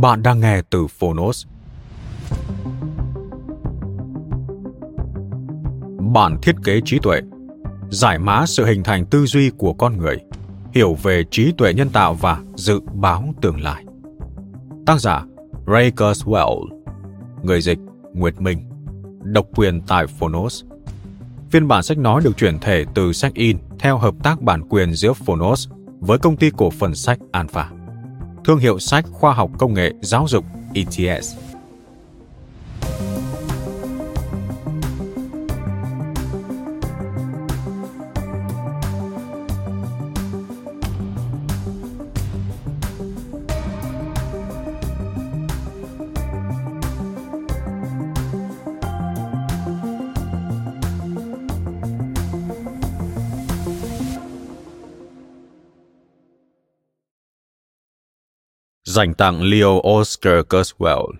Bạn đang nghe từ Phonos. Bản thiết kế trí tuệ giải mã sự hình thành tư duy của con người, hiểu về trí tuệ nhân tạo và dự báo tương lai. Tác giả Ray Kurzweil, người dịch Nguyệt Minh, độc quyền tại Phonos. Phiên bản sách nói được chuyển thể từ sách in theo hợp tác bản quyền giữa Phonos với công ty cổ phần sách Alpha thương hiệu sách khoa học công nghệ giáo dục ETS. Dành tặng Leo Oscar Kurzweil.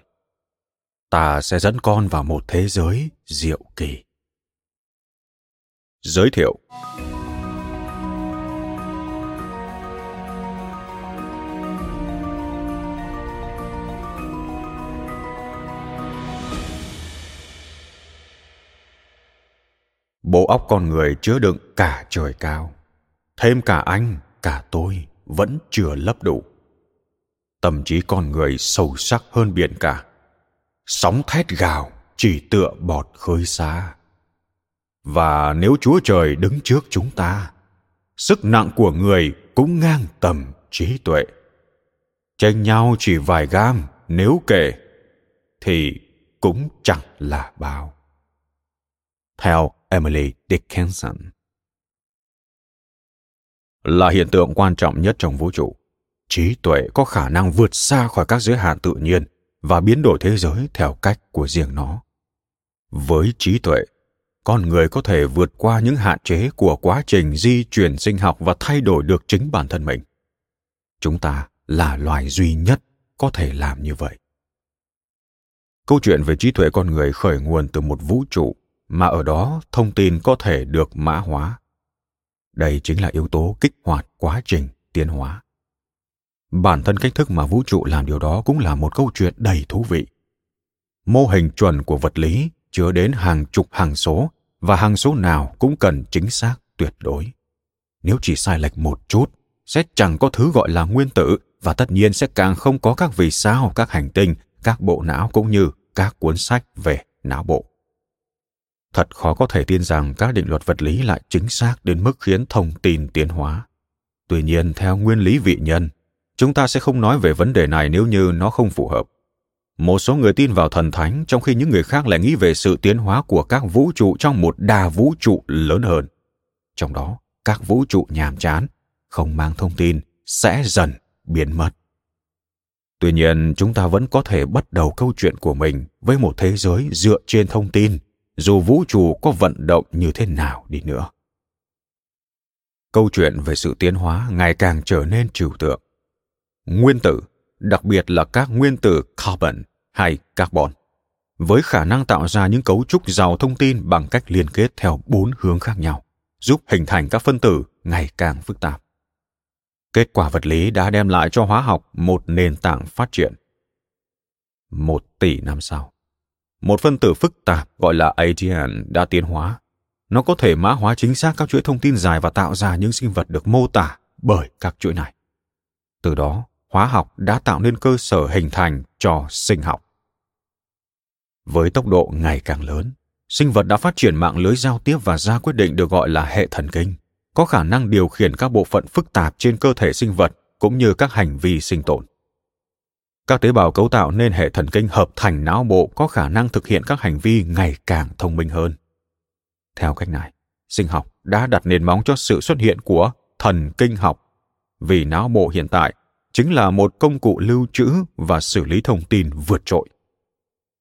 Ta sẽ dẫn con vào một thế giới diệu kỳ. Giới thiệu Bộ óc con người chứa đựng cả trời cao, thêm cả anh, cả tôi vẫn chưa lấp đủ tâm trí con người sâu sắc hơn biển cả. Sóng thét gào, chỉ tựa bọt khơi xa. Và nếu chúa trời đứng trước chúng ta, sức nặng của người cũng ngang tầm trí tuệ. Tranh nhau chỉ vài gam, nếu kể, thì cũng chẳng là bao. Theo emily dickinson. Là hiện tượng quan trọng nhất trong vũ trụ trí tuệ có khả năng vượt xa khỏi các giới hạn tự nhiên và biến đổi thế giới theo cách của riêng nó. Với trí tuệ, con người có thể vượt qua những hạn chế của quá trình di chuyển sinh học và thay đổi được chính bản thân mình. Chúng ta là loài duy nhất có thể làm như vậy. Câu chuyện về trí tuệ con người khởi nguồn từ một vũ trụ mà ở đó thông tin có thể được mã hóa. Đây chính là yếu tố kích hoạt quá trình tiến hóa bản thân cách thức mà vũ trụ làm điều đó cũng là một câu chuyện đầy thú vị. Mô hình chuẩn của vật lý chứa đến hàng chục hàng số và hàng số nào cũng cần chính xác, tuyệt đối. Nếu chỉ sai lệch một chút, sẽ chẳng có thứ gọi là nguyên tử và tất nhiên sẽ càng không có các vì sao, các hành tinh, các bộ não cũng như các cuốn sách về não bộ. Thật khó có thể tin rằng các định luật vật lý lại chính xác đến mức khiến thông tin tiến hóa. Tuy nhiên, theo nguyên lý vị nhân chúng ta sẽ không nói về vấn đề này nếu như nó không phù hợp. Một số người tin vào thần thánh, trong khi những người khác lại nghĩ về sự tiến hóa của các vũ trụ trong một đa vũ trụ lớn hơn. Trong đó, các vũ trụ nhàm chán, không mang thông tin, sẽ dần biến mất. Tuy nhiên, chúng ta vẫn có thể bắt đầu câu chuyện của mình với một thế giới dựa trên thông tin, dù vũ trụ có vận động như thế nào đi nữa. Câu chuyện về sự tiến hóa ngày càng trở nên trừu tượng nguyên tử, đặc biệt là các nguyên tử carbon hay carbon, với khả năng tạo ra những cấu trúc giàu thông tin bằng cách liên kết theo bốn hướng khác nhau, giúp hình thành các phân tử ngày càng phức tạp. Kết quả vật lý đã đem lại cho hóa học một nền tảng phát triển. Một tỷ năm sau, một phân tử phức tạp gọi là ADN đã tiến hóa. nó có thể mã hóa chính xác các chuỗi thông tin dài và tạo ra những sinh vật được mô tả bởi các chuỗi này. Từ đó, hóa học đã tạo nên cơ sở hình thành cho sinh học. Với tốc độ ngày càng lớn, sinh vật đã phát triển mạng lưới giao tiếp và ra quyết định được gọi là hệ thần kinh, có khả năng điều khiển các bộ phận phức tạp trên cơ thể sinh vật cũng như các hành vi sinh tồn. Các tế bào cấu tạo nên hệ thần kinh hợp thành não bộ có khả năng thực hiện các hành vi ngày càng thông minh hơn. Theo cách này, sinh học đã đặt nền móng cho sự xuất hiện của thần kinh học, vì não bộ hiện tại chính là một công cụ lưu trữ và xử lý thông tin vượt trội.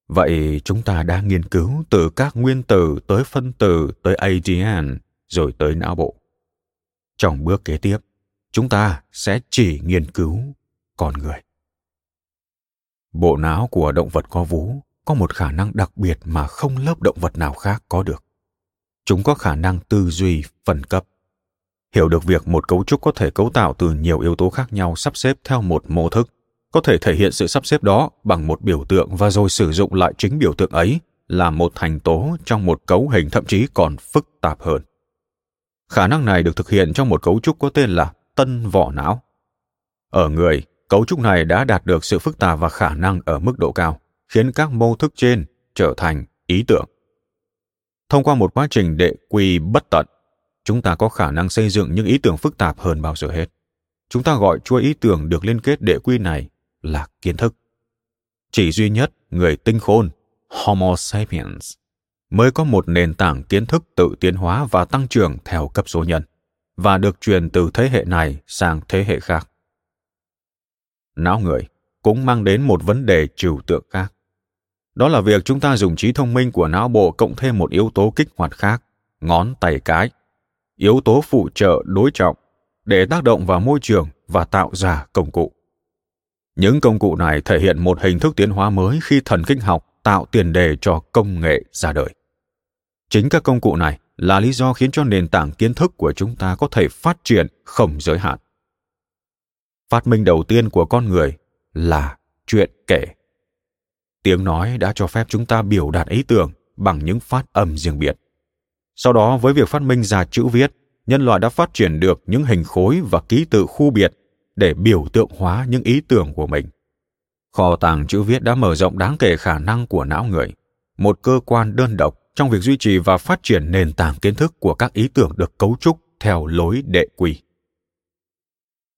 Vậy chúng ta đã nghiên cứu từ các nguyên tử tới phân tử tới ADN rồi tới não bộ. Trong bước kế tiếp, chúng ta sẽ chỉ nghiên cứu con người. Bộ não của động vật có vú có một khả năng đặc biệt mà không lớp động vật nào khác có được. Chúng có khả năng tư duy phân cấp. Hiểu được việc một cấu trúc có thể cấu tạo từ nhiều yếu tố khác nhau sắp xếp theo một mô thức, có thể thể hiện sự sắp xếp đó bằng một biểu tượng và rồi sử dụng lại chính biểu tượng ấy là một thành tố trong một cấu hình thậm chí còn phức tạp hơn. Khả năng này được thực hiện trong một cấu trúc có tên là tân vỏ não. Ở người, cấu trúc này đã đạt được sự phức tạp và khả năng ở mức độ cao, khiến các mô thức trên trở thành ý tưởng. Thông qua một quá trình đệ quy bất tận, chúng ta có khả năng xây dựng những ý tưởng phức tạp hơn bao giờ hết. Chúng ta gọi chuỗi ý tưởng được liên kết đệ quy này là kiến thức. Chỉ duy nhất người tinh khôn, Homo sapiens, mới có một nền tảng kiến thức tự tiến hóa và tăng trưởng theo cấp số nhân và được truyền từ thế hệ này sang thế hệ khác. Não người cũng mang đến một vấn đề trừu tượng khác. Đó là việc chúng ta dùng trí thông minh của não bộ cộng thêm một yếu tố kích hoạt khác, ngón tay cái, yếu tố phụ trợ đối trọng để tác động vào môi trường và tạo ra công cụ. Những công cụ này thể hiện một hình thức tiến hóa mới khi thần kinh học tạo tiền đề cho công nghệ ra đời. Chính các công cụ này là lý do khiến cho nền tảng kiến thức của chúng ta có thể phát triển không giới hạn. Phát minh đầu tiên của con người là chuyện kể. Tiếng nói đã cho phép chúng ta biểu đạt ý tưởng bằng những phát âm riêng biệt. Sau đó với việc phát minh ra chữ viết, nhân loại đã phát triển được những hình khối và ký tự khu biệt để biểu tượng hóa những ý tưởng của mình. Kho tàng chữ viết đã mở rộng đáng kể khả năng của não người, một cơ quan đơn độc trong việc duy trì và phát triển nền tảng kiến thức của các ý tưởng được cấu trúc theo lối đệ quy.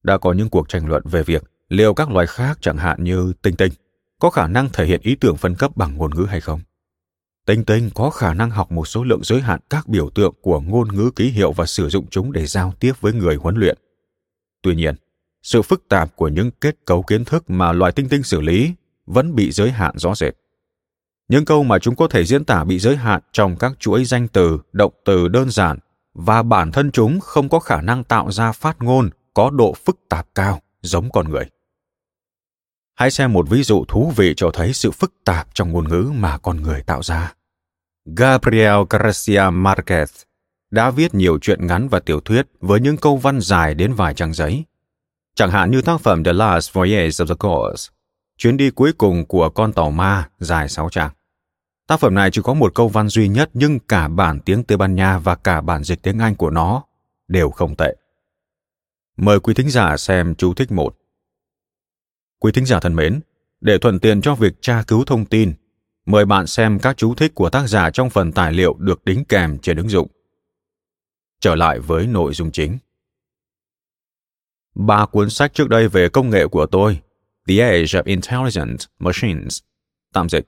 Đã có những cuộc tranh luận về việc liệu các loài khác chẳng hạn như tinh tinh có khả năng thể hiện ý tưởng phân cấp bằng ngôn ngữ hay không. Tinh tinh có khả năng học một số lượng giới hạn các biểu tượng của ngôn ngữ ký hiệu và sử dụng chúng để giao tiếp với người huấn luyện. Tuy nhiên, sự phức tạp của những kết cấu kiến thức mà loài tinh tinh xử lý vẫn bị giới hạn rõ rệt. Những câu mà chúng có thể diễn tả bị giới hạn trong các chuỗi danh từ, động từ đơn giản và bản thân chúng không có khả năng tạo ra phát ngôn có độ phức tạp cao giống con người. Hãy xem một ví dụ thú vị cho thấy sự phức tạp trong ngôn ngữ mà con người tạo ra. Gabriel Garcia Marquez đã viết nhiều truyện ngắn và tiểu thuyết với những câu văn dài đến vài trang giấy. Chẳng hạn như tác phẩm The Last Voyage of the Course, chuyến đi cuối cùng của con tàu ma dài sáu trang. Tác phẩm này chỉ có một câu văn duy nhất nhưng cả bản tiếng Tây Ban Nha và cả bản dịch tiếng Anh của nó đều không tệ. Mời quý thính giả xem chú thích một. Quý thính giả thân mến, để thuận tiện cho việc tra cứu thông tin, mời bạn xem các chú thích của tác giả trong phần tài liệu được đính kèm trên ứng dụng. Trở lại với nội dung chính. Ba cuốn sách trước đây về công nghệ của tôi, The Age of Intelligent Machines, tạm dịch,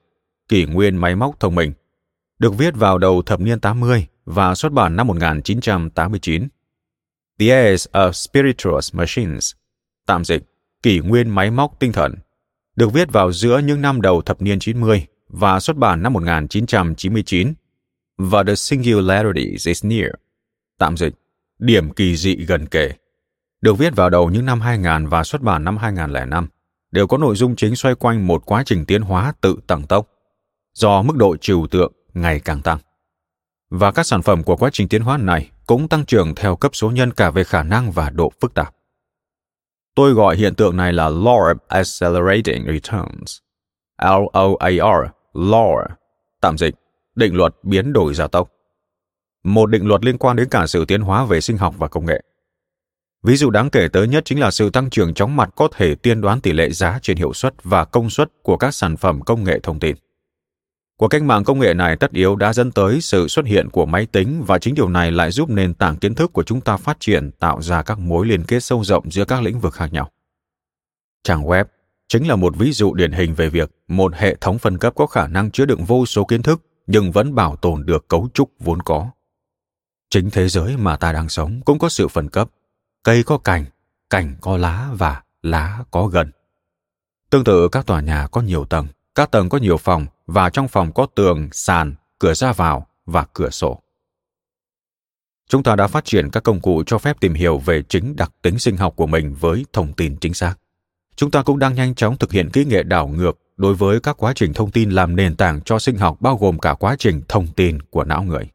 kỷ nguyên máy móc thông minh, được viết vào đầu thập niên 80 và xuất bản năm 1989. The Age of Spiritual Machines, tạm dịch, kỷ nguyên máy móc tinh thần, được viết vào giữa những năm đầu thập niên 90 và xuất bản năm 1999. Và The Singularity is Near, tạm dịch, điểm kỳ dị gần kề, được viết vào đầu những năm 2000 và xuất bản năm 2005, đều có nội dung chính xoay quanh một quá trình tiến hóa tự tăng tốc, do mức độ trừu tượng ngày càng tăng. Và các sản phẩm của quá trình tiến hóa này cũng tăng trưởng theo cấp số nhân cả về khả năng và độ phức tạp. Tôi gọi hiện tượng này là Law of Accelerating Returns. L-O-A-R, Law, tạm dịch, định luật biến đổi gia tốc. một định luật liên quan đến cả sự tiến hóa về sinh học và công nghệ. Ví dụ đáng kể tới nhất chính là sự tăng trưởng chóng mặt có thể tiên đoán tỷ lệ giá trên hiệu suất và công suất của các sản phẩm công nghệ thông tin. Cuộc cách mạng công nghệ này tất yếu đã dẫn tới sự xuất hiện của máy tính và chính điều này lại giúp nền tảng kiến thức của chúng ta phát triển tạo ra các mối liên kết sâu rộng giữa các lĩnh vực khác nhau. Trang web chính là một ví dụ điển hình về việc một hệ thống phân cấp có khả năng chứa đựng vô số kiến thức nhưng vẫn bảo tồn được cấu trúc vốn có. Chính thế giới mà ta đang sống cũng có sự phân cấp. Cây có cành, cành có lá và lá có gần. Tương tự các tòa nhà có nhiều tầng, các tầng có nhiều phòng và trong phòng có tường, sàn, cửa ra vào và cửa sổ. Chúng ta đã phát triển các công cụ cho phép tìm hiểu về chính đặc tính sinh học của mình với thông tin chính xác. Chúng ta cũng đang nhanh chóng thực hiện kỹ nghệ đảo ngược đối với các quá trình thông tin làm nền tảng cho sinh học bao gồm cả quá trình thông tin của não người.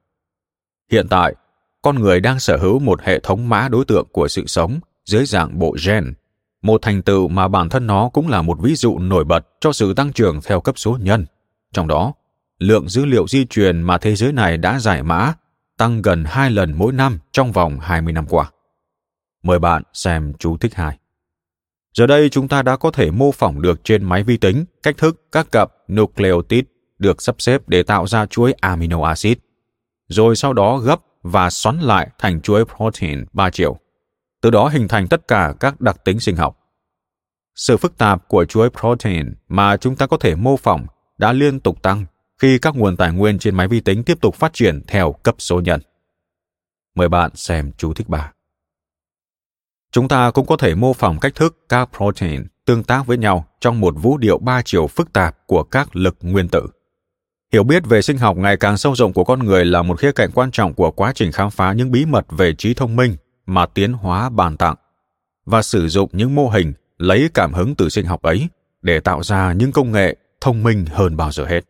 Hiện tại, con người đang sở hữu một hệ thống mã đối tượng của sự sống dưới dạng bộ gen, một thành tựu mà bản thân nó cũng là một ví dụ nổi bật cho sự tăng trưởng theo cấp số nhân. Trong đó, lượng dữ liệu di truyền mà thế giới này đã giải mã tăng gần hai lần mỗi năm trong vòng 20 năm qua. Mời bạn xem chú thích 2. Giờ đây chúng ta đã có thể mô phỏng được trên máy vi tính cách thức các cặp nucleotide được sắp xếp để tạo ra chuỗi amino acid, rồi sau đó gấp và xoắn lại thành chuỗi protein ba chiều. Từ đó hình thành tất cả các đặc tính sinh học. Sự phức tạp của chuỗi protein mà chúng ta có thể mô phỏng đã liên tục tăng khi các nguồn tài nguyên trên máy vi tính tiếp tục phát triển theo cấp số nhân. Mời bạn xem chú thích 3. Chúng ta cũng có thể mô phỏng cách thức các protein tương tác với nhau trong một vũ điệu ba chiều phức tạp của các lực nguyên tử. Hiểu biết về sinh học ngày càng sâu rộng của con người là một khía cạnh quan trọng của quá trình khám phá những bí mật về trí thông minh mà tiến hóa bàn tặng và sử dụng những mô hình lấy cảm hứng từ sinh học ấy để tạo ra những công nghệ thông minh hơn bao giờ hết.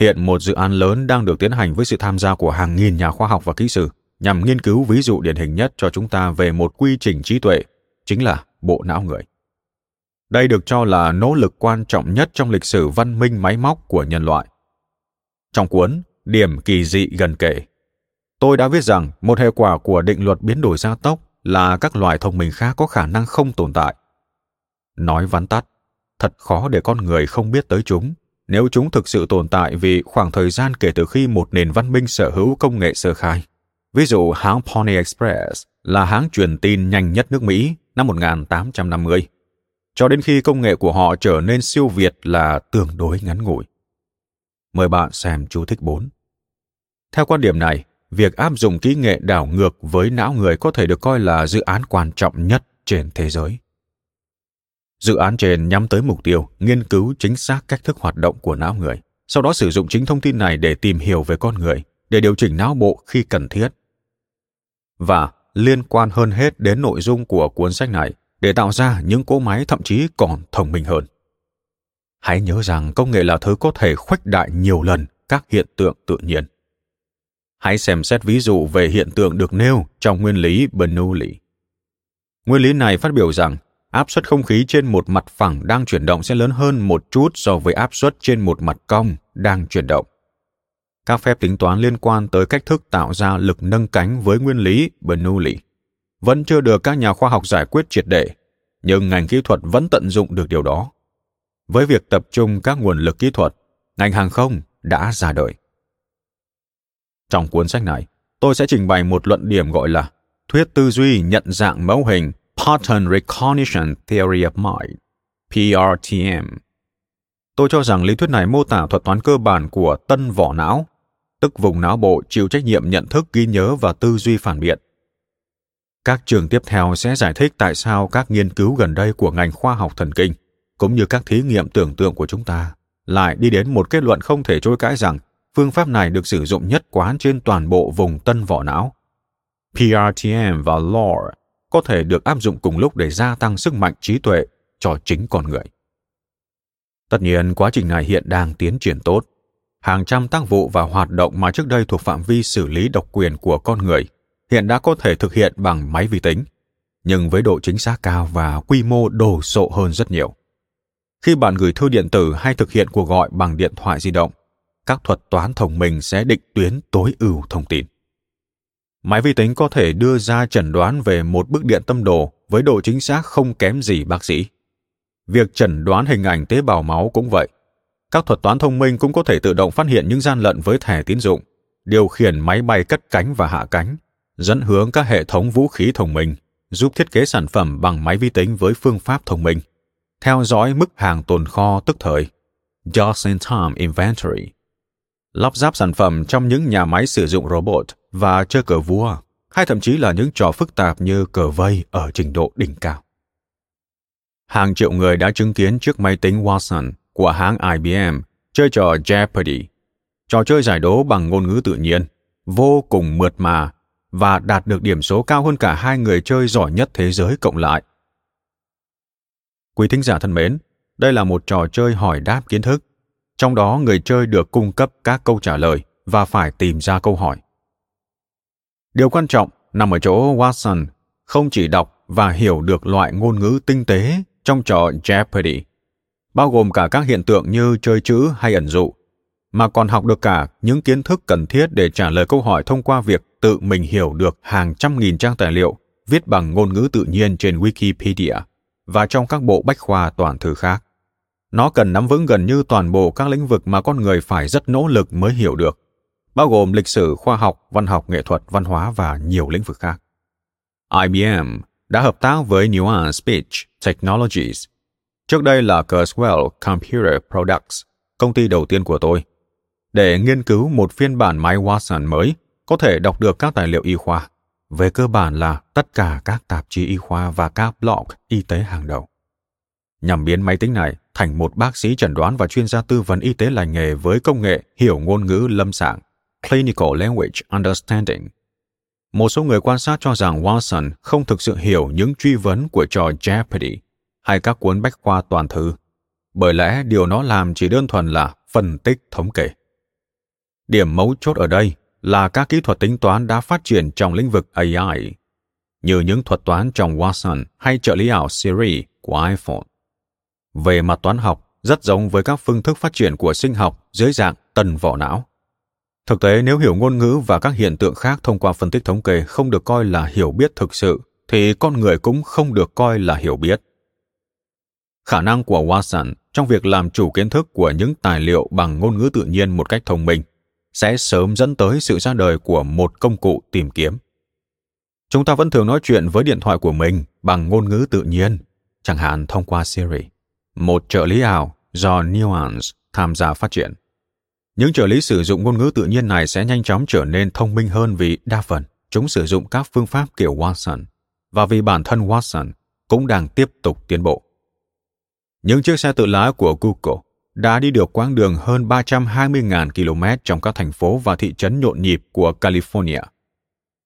Hiện một dự án lớn đang được tiến hành với sự tham gia của hàng nghìn nhà khoa học và kỹ sư nhằm nghiên cứu ví dụ điển hình nhất cho chúng ta về một quy trình trí tuệ, chính là bộ não người. Đây được cho là nỗ lực quan trọng nhất trong lịch sử văn minh máy móc của nhân loại. Trong cuốn Điểm kỳ dị gần kể, tôi đã viết rằng một hệ quả của định luật biến đổi gia tốc là các loài thông minh khác có khả năng không tồn tại. Nói vắn tắt, thật khó để con người không biết tới chúng nếu chúng thực sự tồn tại vì khoảng thời gian kể từ khi một nền văn minh sở hữu công nghệ sơ khai. Ví dụ hãng Pony Express là hãng truyền tin nhanh nhất nước Mỹ năm 1850, cho đến khi công nghệ của họ trở nên siêu việt là tương đối ngắn ngủi. Mời bạn xem chú thích 4. Theo quan điểm này, việc áp dụng kỹ nghệ đảo ngược với não người có thể được coi là dự án quan trọng nhất trên thế giới. Dự án trên nhắm tới mục tiêu nghiên cứu chính xác cách thức hoạt động của não người, sau đó sử dụng chính thông tin này để tìm hiểu về con người, để điều chỉnh não bộ khi cần thiết. Và liên quan hơn hết đến nội dung của cuốn sách này để tạo ra những cỗ máy thậm chí còn thông minh hơn. Hãy nhớ rằng công nghệ là thứ có thể khuếch đại nhiều lần các hiện tượng tự nhiên. Hãy xem xét ví dụ về hiện tượng được nêu trong nguyên lý Bernoulli. Nguyên lý này phát biểu rằng áp suất không khí trên một mặt phẳng đang chuyển động sẽ lớn hơn một chút so với áp suất trên một mặt cong đang chuyển động. Các phép tính toán liên quan tới cách thức tạo ra lực nâng cánh với nguyên lý Bernoulli vẫn chưa được các nhà khoa học giải quyết triệt để, nhưng ngành kỹ thuật vẫn tận dụng được điều đó. Với việc tập trung các nguồn lực kỹ thuật, ngành hàng không đã ra đời. Trong cuốn sách này, tôi sẽ trình bày một luận điểm gọi là thuyết tư duy nhận dạng mẫu hình Pattern Recognition Theory of Mind, PRTM. Tôi cho rằng lý thuyết này mô tả thuật toán cơ bản của tân vỏ não, tức vùng não bộ chịu trách nhiệm nhận thức ghi nhớ và tư duy phản biện. Các trường tiếp theo sẽ giải thích tại sao các nghiên cứu gần đây của ngành khoa học thần kinh, cũng như các thí nghiệm tưởng tượng của chúng ta, lại đi đến một kết luận không thể chối cãi rằng phương pháp này được sử dụng nhất quán trên toàn bộ vùng tân vỏ não. PRTM và LORE có thể được áp dụng cùng lúc để gia tăng sức mạnh trí tuệ cho chính con người. Tất nhiên, quá trình này hiện đang tiến triển tốt. Hàng trăm tác vụ và hoạt động mà trước đây thuộc phạm vi xử lý độc quyền của con người hiện đã có thể thực hiện bằng máy vi tính, nhưng với độ chính xác cao và quy mô đồ sộ hơn rất nhiều. Khi bạn gửi thư điện tử hay thực hiện cuộc gọi bằng điện thoại di động, các thuật toán thông minh sẽ định tuyến tối ưu thông tin. Máy vi tính có thể đưa ra chẩn đoán về một bức điện tâm đồ với độ chính xác không kém gì bác sĩ. Việc chẩn đoán hình ảnh tế bào máu cũng vậy. Các thuật toán thông minh cũng có thể tự động phát hiện những gian lận với thẻ tín dụng, điều khiển máy bay cất cánh và hạ cánh, dẫn hướng các hệ thống vũ khí thông minh, giúp thiết kế sản phẩm bằng máy vi tính với phương pháp thông minh, theo dõi mức hàng tồn kho tức thời, just-in-time inventory, lắp ráp sản phẩm trong những nhà máy sử dụng robot và chơi cờ vua, hay thậm chí là những trò phức tạp như cờ vây ở trình độ đỉnh cao. Hàng triệu người đã chứng kiến chiếc máy tính Watson của hãng IBM chơi trò Jeopardy, trò chơi giải đố bằng ngôn ngữ tự nhiên, vô cùng mượt mà và đạt được điểm số cao hơn cả hai người chơi giỏi nhất thế giới cộng lại. Quý thính giả thân mến, đây là một trò chơi hỏi đáp kiến thức. Trong đó người chơi được cung cấp các câu trả lời và phải tìm ra câu hỏi. Điều quan trọng nằm ở chỗ Watson không chỉ đọc và hiểu được loại ngôn ngữ tinh tế trong trò Jeopardy, bao gồm cả các hiện tượng như chơi chữ hay ẩn dụ, mà còn học được cả những kiến thức cần thiết để trả lời câu hỏi thông qua việc tự mình hiểu được hàng trăm nghìn trang tài liệu viết bằng ngôn ngữ tự nhiên trên Wikipedia và trong các bộ bách khoa toàn thư khác. Nó cần nắm vững gần như toàn bộ các lĩnh vực mà con người phải rất nỗ lực mới hiểu được, bao gồm lịch sử, khoa học, văn học, nghệ thuật, văn hóa và nhiều lĩnh vực khác. IBM đã hợp tác với Nuance Speech Technologies. Trước đây là Kurzweil Computer Products, công ty đầu tiên của tôi, để nghiên cứu một phiên bản máy Watson mới có thể đọc được các tài liệu y khoa, về cơ bản là tất cả các tạp chí y khoa và các blog y tế hàng đầu. Nhằm biến máy tính này thành một bác sĩ chẩn đoán và chuyên gia tư vấn y tế lành nghề với công nghệ hiểu ngôn ngữ lâm sàng, Clinical Language Understanding. Một số người quan sát cho rằng Watson không thực sự hiểu những truy vấn của trò Jeopardy hay các cuốn bách khoa toàn thư, bởi lẽ điều nó làm chỉ đơn thuần là phân tích thống kê. Điểm mấu chốt ở đây là các kỹ thuật tính toán đã phát triển trong lĩnh vực AI, như những thuật toán trong Watson hay trợ lý ảo Siri của iPhone. Về mặt toán học, rất giống với các phương thức phát triển của sinh học dưới dạng tần vỏ não. Thực tế, nếu hiểu ngôn ngữ và các hiện tượng khác thông qua phân tích thống kê không được coi là hiểu biết thực sự, thì con người cũng không được coi là hiểu biết. Khả năng của Watson trong việc làm chủ kiến thức của những tài liệu bằng ngôn ngữ tự nhiên một cách thông minh sẽ sớm dẫn tới sự ra đời của một công cụ tìm kiếm. Chúng ta vẫn thường nói chuyện với điện thoại của mình bằng ngôn ngữ tự nhiên, chẳng hạn thông qua Siri, một trợ lý ảo do Nuance tham gia phát triển. Những trợ lý sử dụng ngôn ngữ tự nhiên này sẽ nhanh chóng trở nên thông minh hơn vì đa phần chúng sử dụng các phương pháp kiểu Watson, và vì bản thân Watson cũng đang tiếp tục tiến bộ. Những chiếc xe tự lái của Google đã đi được quãng đường hơn 320.000 km trong các thành phố và thị trấn nhộn nhịp của California.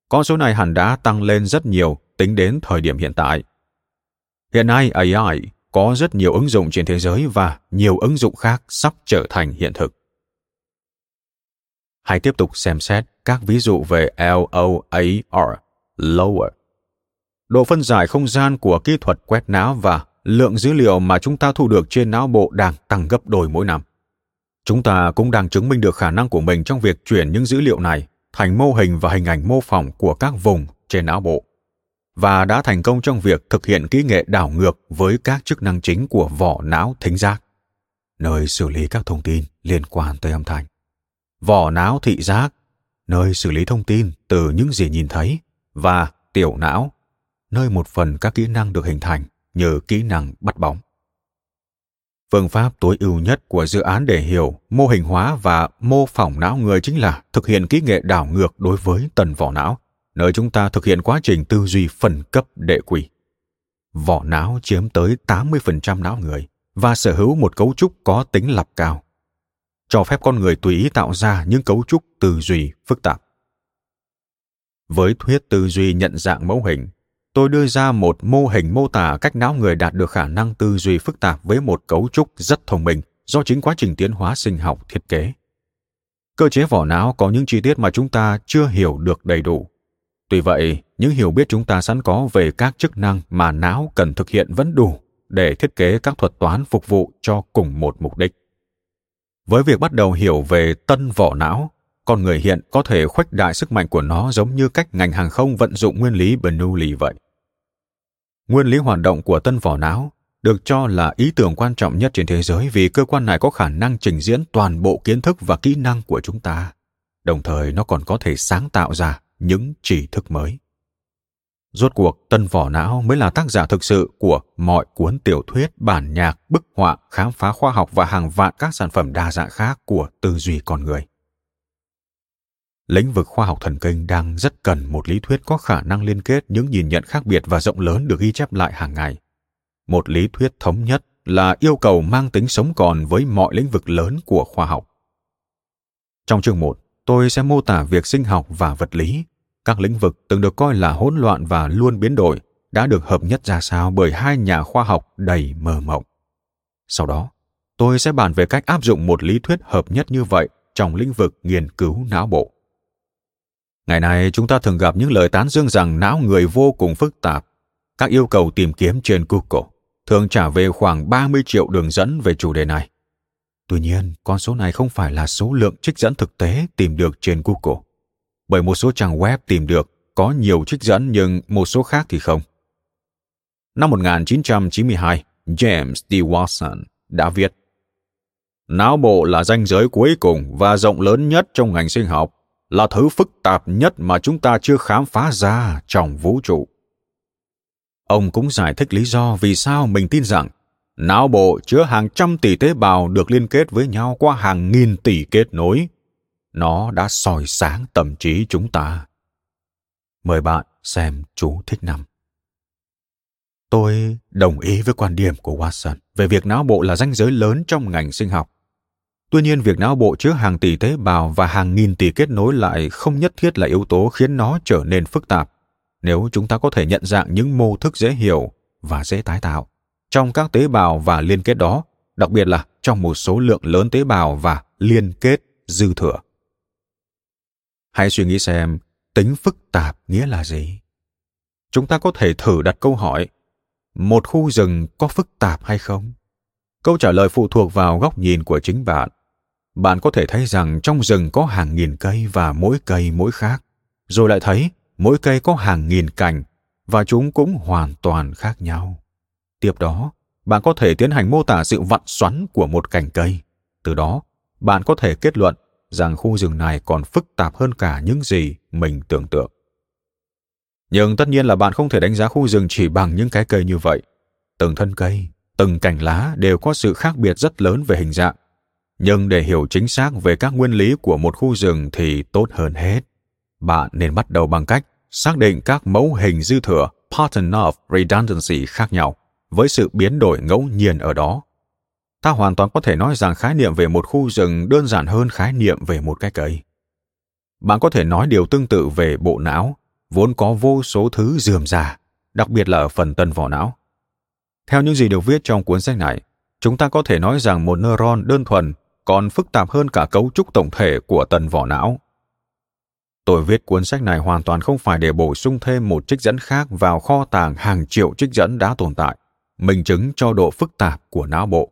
Con số này hẳn đã tăng lên rất nhiều tính đến thời điểm hiện tại. Hiện nay AI có rất nhiều ứng dụng trên thế giới và nhiều ứng dụng khác sắp trở thành hiện thực. Hãy tiếp tục xem xét các ví dụ về LOAR, Lower. Độ phân giải không gian của kỹ thuật quét não và lượng dữ liệu mà chúng ta thu được trên não bộ đang tăng gấp đôi mỗi năm. Chúng ta cũng đang chứng minh được khả năng của mình trong việc chuyển những dữ liệu này thành mô hình và hình ảnh mô phỏng của các vùng trên não bộ và đã thành công trong việc thực hiện kỹ nghệ đảo ngược với các chức năng chính của vỏ não thính giác, nơi xử lý các thông tin liên quan tới âm thanh. Vỏ não thị giác, nơi xử lý thông tin từ những gì nhìn thấy, và tiểu não, nơi một phần các kỹ năng được hình thành như kỹ năng bắt bóng. Phương pháp tối ưu nhất của dự án để hiểu, mô hình hóa và mô phỏng não người chính là thực hiện kỹ nghệ đảo ngược đối với tần vỏ não, nơi chúng ta thực hiện quá trình tư duy phân cấp đệ quỷ. Vỏ não chiếm tới 80% não người và sở hữu một cấu trúc có tính lập cao, cho phép con người tùy ý tạo ra những cấu trúc tư duy phức tạp. Với thuyết tư duy nhận dạng mẫu hình, tôi đưa ra một mô hình mô tả cách não người đạt được khả năng tư duy phức tạp với một cấu trúc rất thông minh do chính quá trình tiến hóa sinh học thiết kế. Cơ chế vỏ não có những chi tiết mà chúng ta chưa hiểu được đầy đủ. Tuy vậy, những hiểu biết chúng ta sẵn có về các chức năng mà não cần thực hiện vẫn đủ để thiết kế các thuật toán phục vụ cho cùng một mục đích. Với việc bắt đầu hiểu về tân vỏ não, con người hiện có thể khuếch đại sức mạnh của nó giống như cách ngành hàng không vận dụng nguyên lý Bernoulli vậy. Nguyên lý hoạt động của tân vỏ não được cho là ý tưởng quan trọng nhất trên thế giới vì cơ quan này có khả năng trình diễn toàn bộ kiến thức và kỹ năng của chúng ta đồng thời nó còn có thể sáng tạo ra những tri thức mới. Rốt cuộc tân vỏ não mới là tác giả thực sự của mọi cuốn tiểu thuyết bản nhạc bức họa khám phá khoa học và hàng vạn các sản phẩm đa dạng khác của tư duy con người. Lĩnh vực khoa học thần kinh đang rất cần một lý thuyết có khả năng liên kết những nhìn nhận khác biệt và rộng lớn được ghi chép lại hàng ngày. Một lý thuyết thống nhất là yêu cầu mang tính sống còn với mọi lĩnh vực lớn của khoa học. Trong chương 1, tôi sẽ mô tả việc sinh học và vật lý, các lĩnh vực từng được coi là hỗn loạn và luôn biến đổi, đã được hợp nhất ra sao bởi hai nhà khoa học đầy mơ mộng. Sau đó, tôi sẽ bàn về cách áp dụng một lý thuyết hợp nhất như vậy trong lĩnh vực nghiên cứu não bộ. Ngày nay, chúng ta thường gặp những lời tán dương rằng não người vô cùng phức tạp. Các yêu cầu tìm kiếm trên Google thường trả về khoảng 30 triệu đường dẫn về chủ đề này. Tuy nhiên, con số này không phải là số lượng trích dẫn thực tế tìm được trên Google. Bởi một số trang web tìm được có nhiều trích dẫn nhưng một số khác thì không. Năm 1992, James D. Watson đã viết Não bộ là ranh giới cuối cùng và rộng lớn nhất trong ngành sinh học, là thứ phức tạp nhất mà chúng ta chưa khám phá ra trong vũ trụ. Ông cũng giải thích lý do vì sao mình tin rằng não bộ chứa hàng trăm tỷ tế bào được liên kết với nhau qua hàng nghìn tỷ kết nối. Nó đã soi sáng tâm trí chúng ta. Mời bạn xem chú thích năm. Tôi đồng ý với quan điểm của Watson về việc não bộ là ranh giới lớn trong ngành sinh học. Tuy nhiên, việc não bộ chứa hàng tỷ tế bào và hàng nghìn tỷ kết nối lại không nhất thiết là yếu tố khiến nó trở nên phức tạp nếu chúng ta có thể nhận dạng những mô thức dễ hiểu và dễ tái tạo trong các tế bào và liên kết đó, đặc biệt là trong một số lượng lớn tế bào và liên kết dư thừa. Hãy suy nghĩ xem tính phức tạp nghĩa là gì. Chúng ta có thể thử đặt câu hỏi, một khu rừng có phức tạp hay không? Câu trả lời phụ thuộc vào góc nhìn của chính bạn. Bạn có thể thấy rằng trong rừng có hàng nghìn cây và mỗi cây mỗi khác, rồi lại thấy mỗi cây có hàng nghìn cành và chúng cũng hoàn toàn khác nhau tiếp đó bạn có thể tiến hành mô tả sự vặn xoắn của một cành cây từ đó bạn có thể kết luận rằng khu rừng này còn phức tạp hơn cả những gì mình tưởng tượng. Nhưng tất nhiên là bạn không thể đánh giá khu rừng chỉ bằng những cái cây như vậy. Từng thân cây, từng cành lá đều có sự khác biệt rất lớn về hình dạng. Nhưng để hiểu chính xác về các nguyên lý của một khu rừng thì tốt hơn hết. Bạn nên bắt đầu bằng cách xác định các mẫu hình dư thừa, pattern of redundancy khác nhau, với sự biến đổi ngẫu nhiên ở đó. Ta hoàn toàn có thể nói rằng khái niệm về một khu rừng đơn giản hơn khái niệm về một cái cây. Bạn có thể nói điều tương tự về bộ não, vốn có vô số thứ dườm già, đặc biệt là ở phần tân vỏ não. Theo những gì được viết trong cuốn sách này, chúng ta có thể nói rằng một neuron đơn thuần còn phức tạp hơn cả cấu trúc tổng thể của tân vỏ não Tôi viết cuốn sách này hoàn toàn không phải để bổ sung thêm một trích dẫn khác vào kho tàng hàng triệu trích dẫn đã tồn tại, minh chứng cho độ phức tạp của não bộ.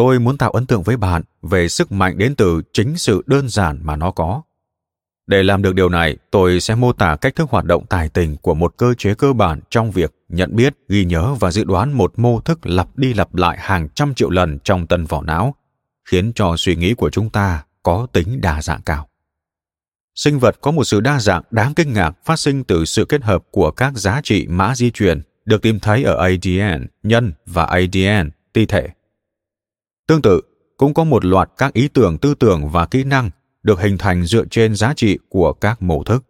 Tôi muốn tạo ấn tượng với bạn về sức mạnh đến từ chính sự đơn giản mà nó có. Để làm được điều này, tôi sẽ mô tả cách thức hoạt động tài tình của một cơ chế cơ bản trong việc nhận biết, ghi nhớ và dự đoán một mô thức lặp đi lặp lại hàng trăm triệu lần trong tân vỏ não, khiến cho suy nghĩ của chúng ta có tính đa dạng cao sinh vật có một sự đa dạng đáng kinh ngạc phát sinh từ sự kết hợp của các giá trị mã di truyền được tìm thấy ở ADN nhân và ADN ti thể. Tương tự, cũng có một loạt các ý tưởng tư tưởng và kỹ năng được hình thành dựa trên giá trị của các mô thức,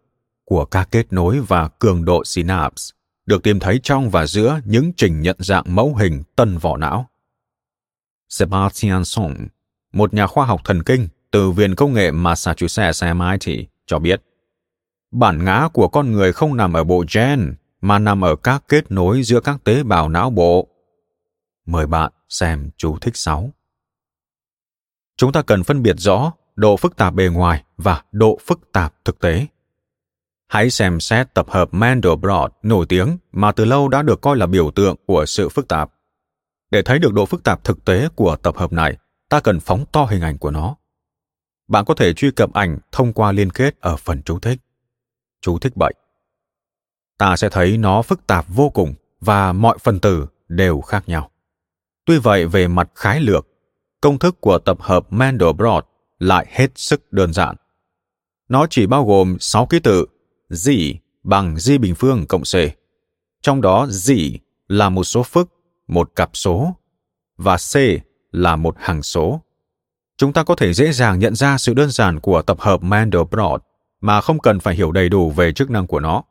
của các kết nối và cường độ synapse, được tìm thấy trong và giữa những trình nhận dạng mẫu hình tân vỏ não. Sebastian Song, một nhà khoa học thần kinh từ Viện Công nghệ Massachusetts MIT, cho biết bản ngã của con người không nằm ở bộ gen mà nằm ở các kết nối giữa các tế bào não bộ. Mời bạn xem chú thích 6. Chúng ta cần phân biệt rõ độ phức tạp bề ngoài và độ phức tạp thực tế. Hãy xem xét tập hợp Mandelbrot nổi tiếng mà từ lâu đã được coi là biểu tượng của sự phức tạp. Để thấy được độ phức tạp thực tế của tập hợp này, ta cần phóng to hình ảnh của nó. Bạn có thể truy cập ảnh thông qua liên kết ở phần chú thích. Chú thích 7. Ta sẽ thấy nó phức tạp vô cùng và mọi phần tử đều khác nhau. Tuy vậy về mặt khái lược, công thức của tập hợp Mandelbrot lại hết sức đơn giản. Nó chỉ bao gồm 6 ký tự z bằng z bình phương cộng c. Trong đó z là một số phức, một cặp số, và c là một hằng số. Chúng ta có thể dễ dàng nhận ra sự đơn giản của tập hợp Mandelbrot mà không cần phải hiểu đầy đủ về chức năng của nó.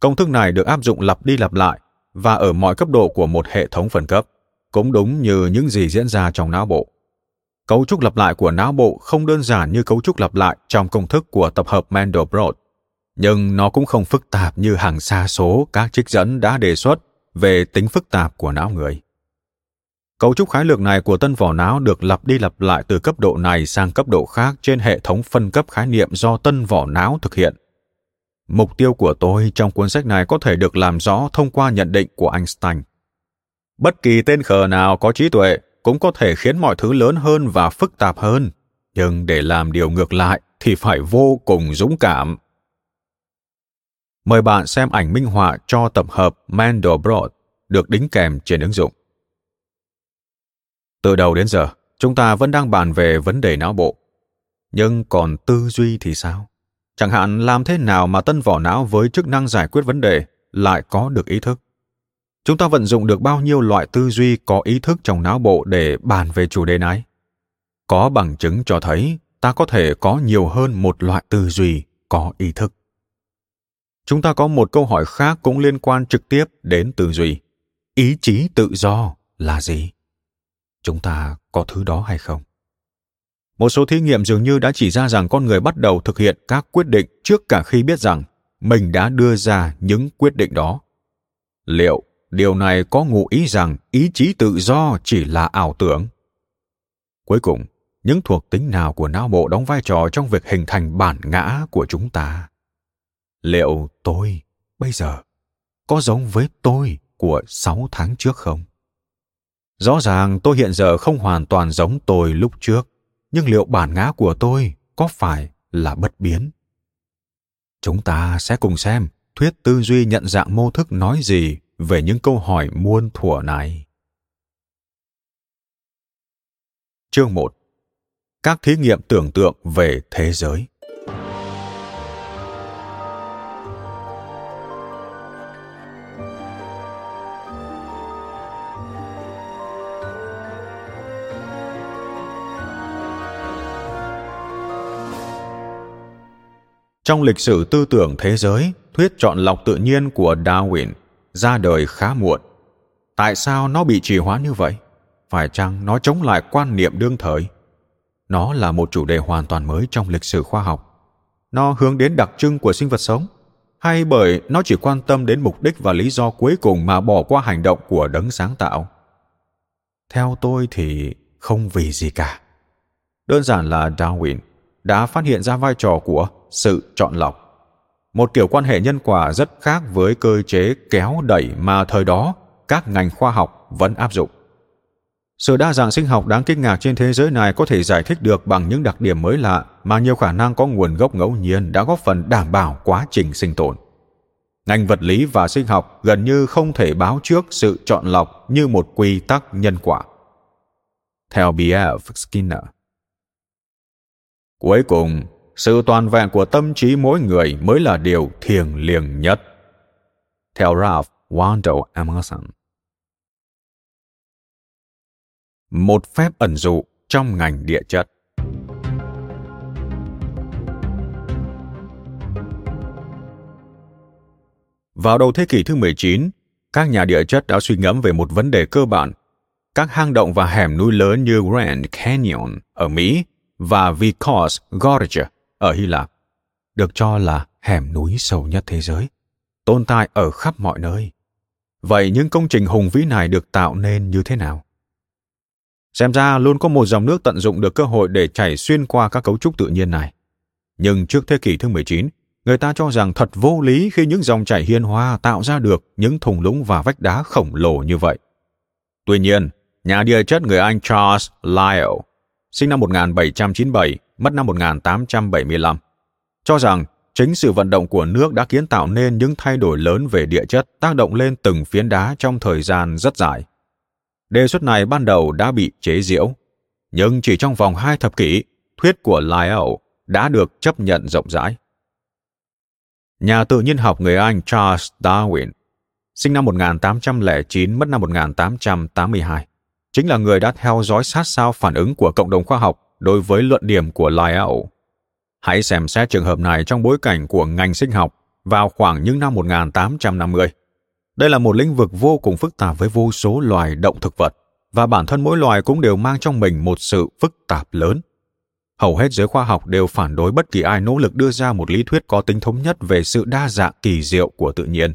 Công thức này được áp dụng lặp đi lặp lại và ở mọi cấp độ của một hệ thống phân cấp, cũng đúng như những gì diễn ra trong não bộ. Cấu trúc lặp lại của não bộ không đơn giản như cấu trúc lặp lại trong công thức của tập hợp Mandelbrot, nhưng nó cũng không phức tạp như hàng xa số các trích dẫn đã đề xuất về tính phức tạp của não người. Cấu trúc khái lược này của tân vỏ não được lặp đi lặp lại từ cấp độ này sang cấp độ khác trên hệ thống phân cấp khái niệm do tân vỏ não thực hiện. Mục tiêu của tôi trong cuốn sách này có thể được làm rõ thông qua nhận định của Einstein. Bất kỳ tên khờ nào có trí tuệ cũng có thể khiến mọi thứ lớn hơn và phức tạp hơn, nhưng để làm điều ngược lại thì phải vô cùng dũng cảm. Mời bạn xem ảnh minh họa cho tập hợp Mandelbrot được đính kèm trên ứng dụng. Từ đầu đến giờ, chúng ta vẫn đang bàn về vấn đề não bộ. Nhưng còn tư duy thì sao? Chẳng hạn làm thế nào mà tân vỏ não với chức năng giải quyết vấn đề lại có được ý thức? Chúng ta vận dụng được bao nhiêu loại tư duy có ý thức trong não bộ để bàn về chủ đề này? Có bằng chứng cho thấy ta có thể có nhiều hơn một loại tư duy có ý thức. Chúng ta có một câu hỏi khác cũng liên quan trực tiếp đến tư duy. Ý chí tự do là gì? chúng ta có thứ đó hay không một số thí nghiệm dường như đã chỉ ra rằng con người bắt đầu thực hiện các quyết định trước cả khi biết rằng mình đã đưa ra những quyết định đó liệu điều này có ngụ ý rằng ý chí tự do chỉ là ảo tưởng. Cuối cùng những thuộc tính nào của não bộ đóng vai trò trong việc hình thành bản ngã của chúng ta? Liệu tôi bây giờ có giống với tôi của sáu tháng trước không? Rõ ràng tôi hiện giờ không hoàn toàn giống tôi lúc trước, nhưng liệu bản ngã của tôi có phải là bất biến? Chúng ta sẽ cùng xem thuyết tư duy nhận dạng mô thức nói gì về những câu hỏi muôn thuở này. Chương 1. Các thí nghiệm tưởng tượng về thế giới. Trong lịch sử tư tưởng thế giới, thuyết chọn lọc tự nhiên của Darwin ra đời khá muộn. Tại sao nó bị trì hoãn như vậy? Phải chăng nó chống lại quan niệm đương thời? Nó là một chủ đề hoàn toàn mới trong lịch sử khoa học. Nó hướng đến đặc trưng của sinh vật sống, hay bởi nó chỉ quan tâm đến mục đích và lý do cuối cùng mà bỏ qua hành động của đấng sáng tạo? Theo tôi thì không vì gì cả. Đơn giản là Darwin đã phát hiện ra vai trò của sự chọn lọc một kiểu quan hệ nhân quả rất khác với cơ chế kéo đẩy mà thời đó, các ngành khoa học vẫn áp dụng. Sự đa dạng sinh học đáng kinh ngạc trên thế giới này có thể giải thích được bằng những đặc điểm mới lạ mà nhiều khả năng có nguồn gốc ngẫu nhiên đã góp phần đảm bảo quá trình sinh tồn. Ngành vật lý và sinh học gần như không thể báo trước sự chọn lọc như một quy tắc nhân quả. Theo b f skinner. Cuối cùng sự toàn vẹn của tâm trí mỗi người mới là điều thiêng liêng nhất. Theo Ralph Waldo Emerson. Một phép ẩn dụ trong ngành địa chất. Vào đầu thế kỷ thứ 19, các nhà địa chất đã suy ngẫm về một vấn đề cơ bản. Các hang động và hẻm núi lớn như Grand Canyon ở Mỹ và Vicos Gorge ở Hy Lạp, được cho là hẻm núi sâu nhất thế giới, tồn tại ở khắp mọi nơi. Vậy những công trình hùng vĩ này được tạo nên như thế nào? Xem ra luôn có một dòng nước tận dụng được cơ hội để chảy xuyên qua các cấu trúc tự nhiên này. Nhưng trước thế kỷ thứ 19, người ta cho rằng thật vô lý khi những dòng chảy hiên hoa tạo ra được những thùng lũng và vách đá khổng lồ như vậy. Tuy nhiên, Nhà địa chất người Anh Charles Lyell, sinh năm 1797, mất năm 1875, cho rằng chính sự vận động của nước đã kiến tạo nên những thay đổi lớn về địa chất tác động lên từng phiến đá trong thời gian rất dài. Đề xuất này ban đầu đã bị chế giễu, nhưng chỉ trong vòng hai thập kỷ, thuyết của Lyell đã được chấp nhận rộng rãi. Nhà tự nhiên học người Anh Charles Darwin, sinh năm 1809, mất năm 1882, chính là người đã theo dõi sát sao phản ứng của cộng đồng khoa học đối với luận điểm của Lyell. Hãy xem xét trường hợp này trong bối cảnh của ngành sinh học vào khoảng những năm 1850. Đây là một lĩnh vực vô cùng phức tạp với vô số loài động thực vật, và bản thân mỗi loài cũng đều mang trong mình một sự phức tạp lớn. Hầu hết giới khoa học đều phản đối bất kỳ ai nỗ lực đưa ra một lý thuyết có tính thống nhất về sự đa dạng kỳ diệu của tự nhiên.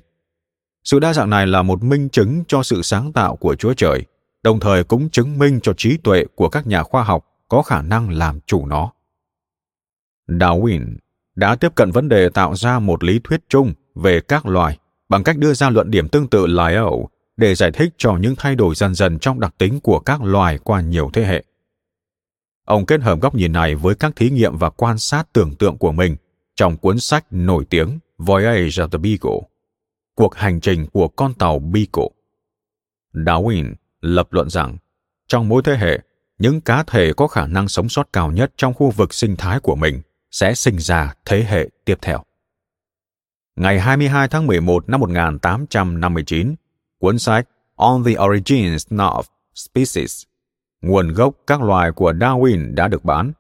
Sự đa dạng này là một minh chứng cho sự sáng tạo của Chúa Trời, đồng thời cũng chứng minh cho trí tuệ của các nhà khoa học có khả năng làm chủ nó. Darwin đã tiếp cận vấn đề tạo ra một lý thuyết chung về các loài bằng cách đưa ra luận điểm tương tự Lyell để giải thích cho những thay đổi dần dần trong đặc tính của các loài qua nhiều thế hệ. Ông kết hợp góc nhìn này với các thí nghiệm và quan sát tưởng tượng của mình trong cuốn sách nổi tiếng Voyage of the Beagle, cuộc hành trình của con tàu Beagle. Darwin lập luận rằng trong mỗi thế hệ, những cá thể có khả năng sống sót cao nhất trong khu vực sinh thái của mình sẽ sinh ra thế hệ tiếp theo. Ngày 22 tháng 11 năm 1859, cuốn sách On the Origins of Species, nguồn gốc các loài của Darwin đã được bán.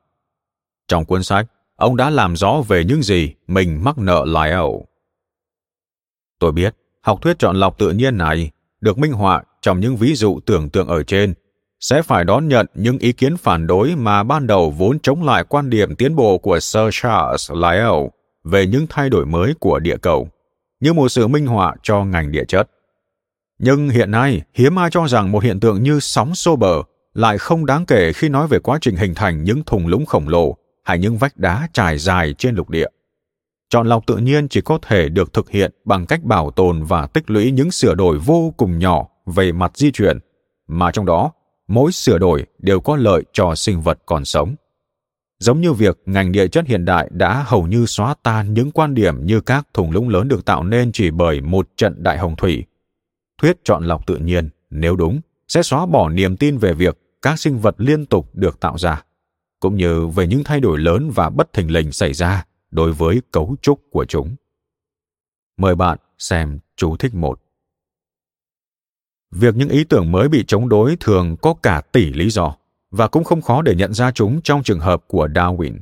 Trong cuốn sách, ông đã làm rõ về những gì mình mắc nợ Lyell. Tôi biết, học thuyết chọn lọc tự nhiên này được minh họa trong những ví dụ tưởng tượng ở trên sẽ phải đón nhận những ý kiến phản đối mà ban đầu vốn chống lại quan điểm tiến bộ của Sir Charles Lyell về những thay đổi mới của địa cầu, như một sự minh họa cho ngành địa chất. Nhưng hiện nay, hiếm ai cho rằng một hiện tượng như sóng xô bờ lại không đáng kể khi nói về quá trình hình thành những thùng lũng khổng lồ hay những vách đá trải dài trên lục địa. Chọn lọc tự nhiên chỉ có thể được thực hiện bằng cách bảo tồn và tích lũy những sửa đổi vô cùng nhỏ về mặt di chuyển, mà trong đó mỗi sửa đổi đều có lợi cho sinh vật còn sống. Giống như việc ngành địa chất hiện đại đã hầu như xóa tan những quan điểm như các thùng lũng lớn được tạo nên chỉ bởi một trận đại hồng thủy. Thuyết chọn lọc tự nhiên, nếu đúng, sẽ xóa bỏ niềm tin về việc các sinh vật liên tục được tạo ra, cũng như về những thay đổi lớn và bất thình lình xảy ra đối với cấu trúc của chúng. Mời bạn xem chú thích một. Việc những ý tưởng mới bị chống đối thường có cả tỷ lý do, và cũng không khó để nhận ra chúng trong trường hợp của Darwin.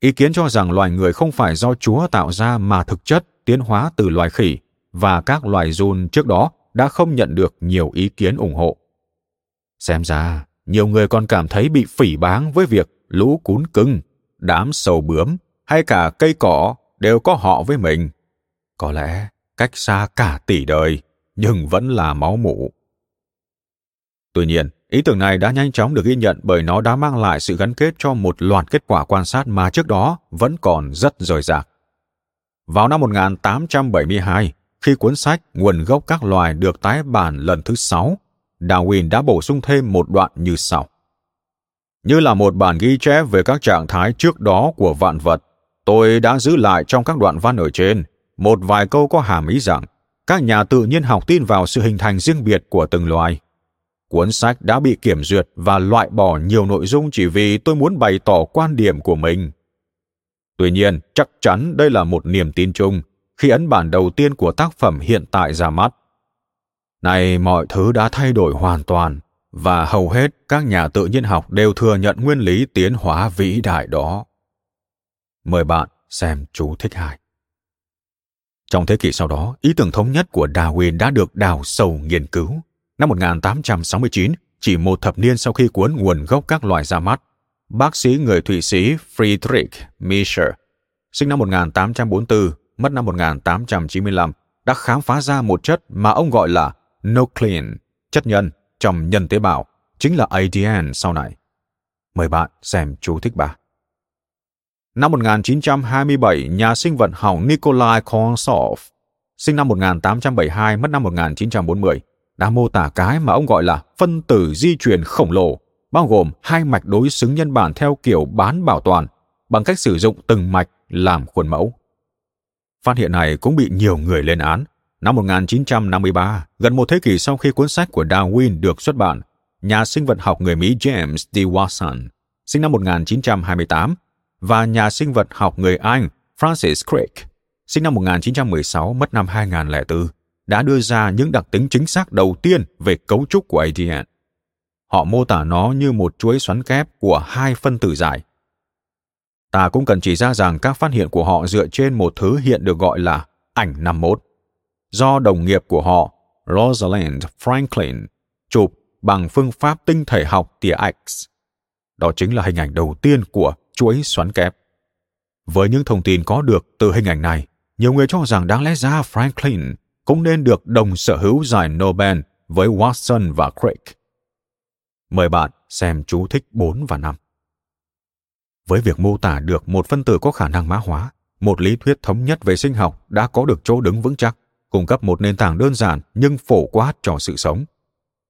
Ý kiến cho rằng loài người không phải do Chúa tạo ra mà thực chất tiến hóa từ loài khỉ và các loài run trước đó đã không nhận được nhiều ý kiến ủng hộ. Xem ra, nhiều người còn cảm thấy bị phỉ báng với việc lũ cún cưng, đám sầu bướm hay cả cây cỏ đều có họ với mình. Có lẽ cách xa cả tỷ đời, nhưng vẫn là máu mủ. Tuy nhiên, ý tưởng này đã nhanh chóng được ghi nhận bởi nó đã mang lại sự gắn kết cho một loạt kết quả quan sát mà trước đó vẫn còn rất rời rạc. Vào năm 1872, khi cuốn sách Nguồn gốc các loài được tái bản lần thứ sáu, Darwin đã bổ sung thêm một đoạn như sau. Như là một bản ghi chép về các trạng thái trước đó của vạn vật, tôi đã giữ lại trong các đoạn văn ở trên một vài câu có hàm ý rằng các nhà tự nhiên học tin vào sự hình thành riêng biệt của từng loài. Cuốn sách đã bị kiểm duyệt và loại bỏ nhiều nội dung chỉ vì tôi muốn bày tỏ quan điểm của mình. Tuy nhiên, chắc chắn đây là một niềm tin chung khi ấn bản đầu tiên của tác phẩm hiện tại ra mắt. Này mọi thứ đã thay đổi hoàn toàn và hầu hết các nhà tự nhiên học đều thừa nhận nguyên lý tiến hóa vĩ đại đó. Mời bạn xem chú thích hai. Trong thế kỷ sau đó, ý tưởng thống nhất của Darwin đã được đào sâu nghiên cứu. Năm 1869, chỉ một thập niên sau khi cuốn Nguồn gốc các loài ra mắt, bác sĩ người Thụy Sĩ Friedrich Miescher, sinh năm 1844, mất năm 1895, đã khám phá ra một chất mà ông gọi là nuclein, chất nhân trong nhân tế bào, chính là ADN sau này. Mời bạn xem chú thích bà Năm 1927, nhà sinh vật học Nikolai Konsov, sinh năm 1872, mất năm 1940, đã mô tả cái mà ông gọi là phân tử di truyền khổng lồ, bao gồm hai mạch đối xứng nhân bản theo kiểu bán bảo toàn, bằng cách sử dụng từng mạch làm khuôn mẫu. Phát hiện này cũng bị nhiều người lên án. Năm 1953, gần một thế kỷ sau khi cuốn sách của Darwin được xuất bản, nhà sinh vật học người Mỹ James D. Watson, sinh năm 1928, và nhà sinh vật học người Anh Francis Crick, sinh năm 1916, mất năm 2004, đã đưa ra những đặc tính chính xác đầu tiên về cấu trúc của ADN. Họ mô tả nó như một chuỗi xoắn kép của hai phân tử dài. Ta cũng cần chỉ ra rằng các phát hiện của họ dựa trên một thứ hiện được gọi là ảnh 51, do đồng nghiệp của họ Rosalind Franklin chụp bằng phương pháp tinh thể học tia X. Đó chính là hình ảnh đầu tiên của chuỗi xoắn kép. Với những thông tin có được từ hình ảnh này, nhiều người cho rằng đáng lẽ ra Franklin cũng nên được đồng sở hữu giải Nobel với Watson và Crick. Mời bạn xem chú thích 4 và 5. Với việc mô tả được một phân tử có khả năng mã hóa, một lý thuyết thống nhất về sinh học đã có được chỗ đứng vững chắc, cung cấp một nền tảng đơn giản nhưng phổ quát cho sự sống.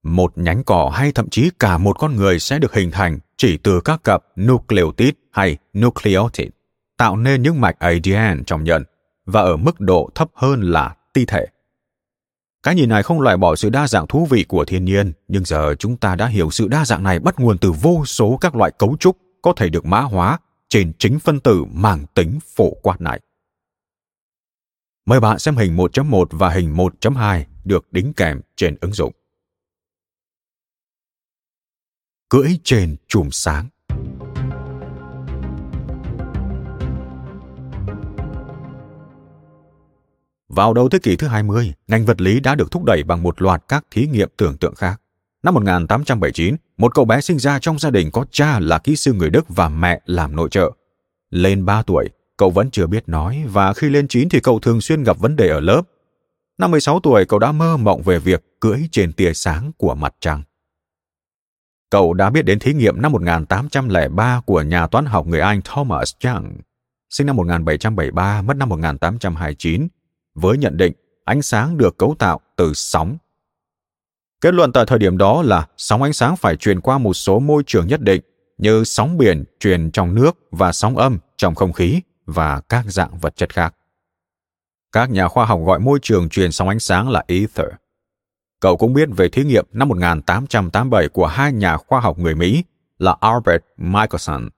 Một nhánh cỏ hay thậm chí cả một con người sẽ được hình thành chỉ từ các cặp nucleotide hay nucleotide, tạo nên những mạch ADN trong nhân và ở mức độ thấp hơn là ti thể. Cái nhìn này không loại bỏ sự đa dạng thú vị của thiên nhiên, nhưng giờ chúng ta đã hiểu sự đa dạng này bắt nguồn từ vô số các loại cấu trúc có thể được mã hóa trên chính phân tử mang tính phổ quát này. Mời bạn xem hình 1.1 và hình 1.2 được đính kèm trên ứng dụng. Cưỡi trên chùm sáng Vào đầu thế kỷ thứ 20, ngành vật lý đã được thúc đẩy bằng một loạt các thí nghiệm tưởng tượng khác. Năm 1879, một cậu bé sinh ra trong gia đình có cha là kỹ sư người Đức và mẹ làm nội trợ. Lên 3 tuổi, cậu vẫn chưa biết nói và khi lên 9 thì cậu thường xuyên gặp vấn đề ở lớp. Năm 16 tuổi, cậu đã mơ mộng về việc cưỡi trên tia sáng của mặt trăng. Cậu đã biết đến thí nghiệm năm 1803 của nhà toán học người Anh Thomas Young, sinh năm 1773, mất năm 1829, với nhận định ánh sáng được cấu tạo từ sóng. Kết luận tại thời điểm đó là sóng ánh sáng phải truyền qua một số môi trường nhất định như sóng biển truyền trong nước và sóng âm trong không khí và các dạng vật chất khác. Các nhà khoa học gọi môi trường truyền sóng ánh sáng là ether. Cậu cũng biết về thí nghiệm năm 1887 của hai nhà khoa học người Mỹ là Albert Michelson,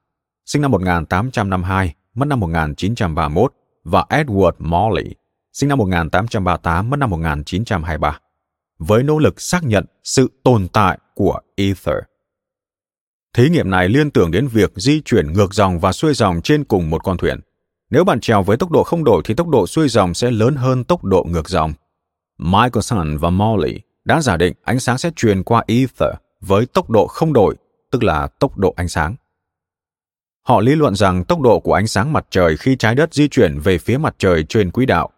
sinh năm 1852, mất năm 1931, và Edward Morley, sinh năm 1838, mất năm 1923, với nỗ lực xác nhận sự tồn tại của ether. Thí nghiệm này liên tưởng đến việc di chuyển ngược dòng và xuôi dòng trên cùng một con thuyền. Nếu bạn trèo với tốc độ không đổi thì tốc độ xuôi dòng sẽ lớn hơn tốc độ ngược dòng. Michelson và Morley đã giả định ánh sáng sẽ truyền qua ether với tốc độ không đổi, tức là tốc độ ánh sáng. Họ lý luận rằng tốc độ của ánh sáng mặt trời khi trái đất di chuyển về phía mặt trời trên quỹ đạo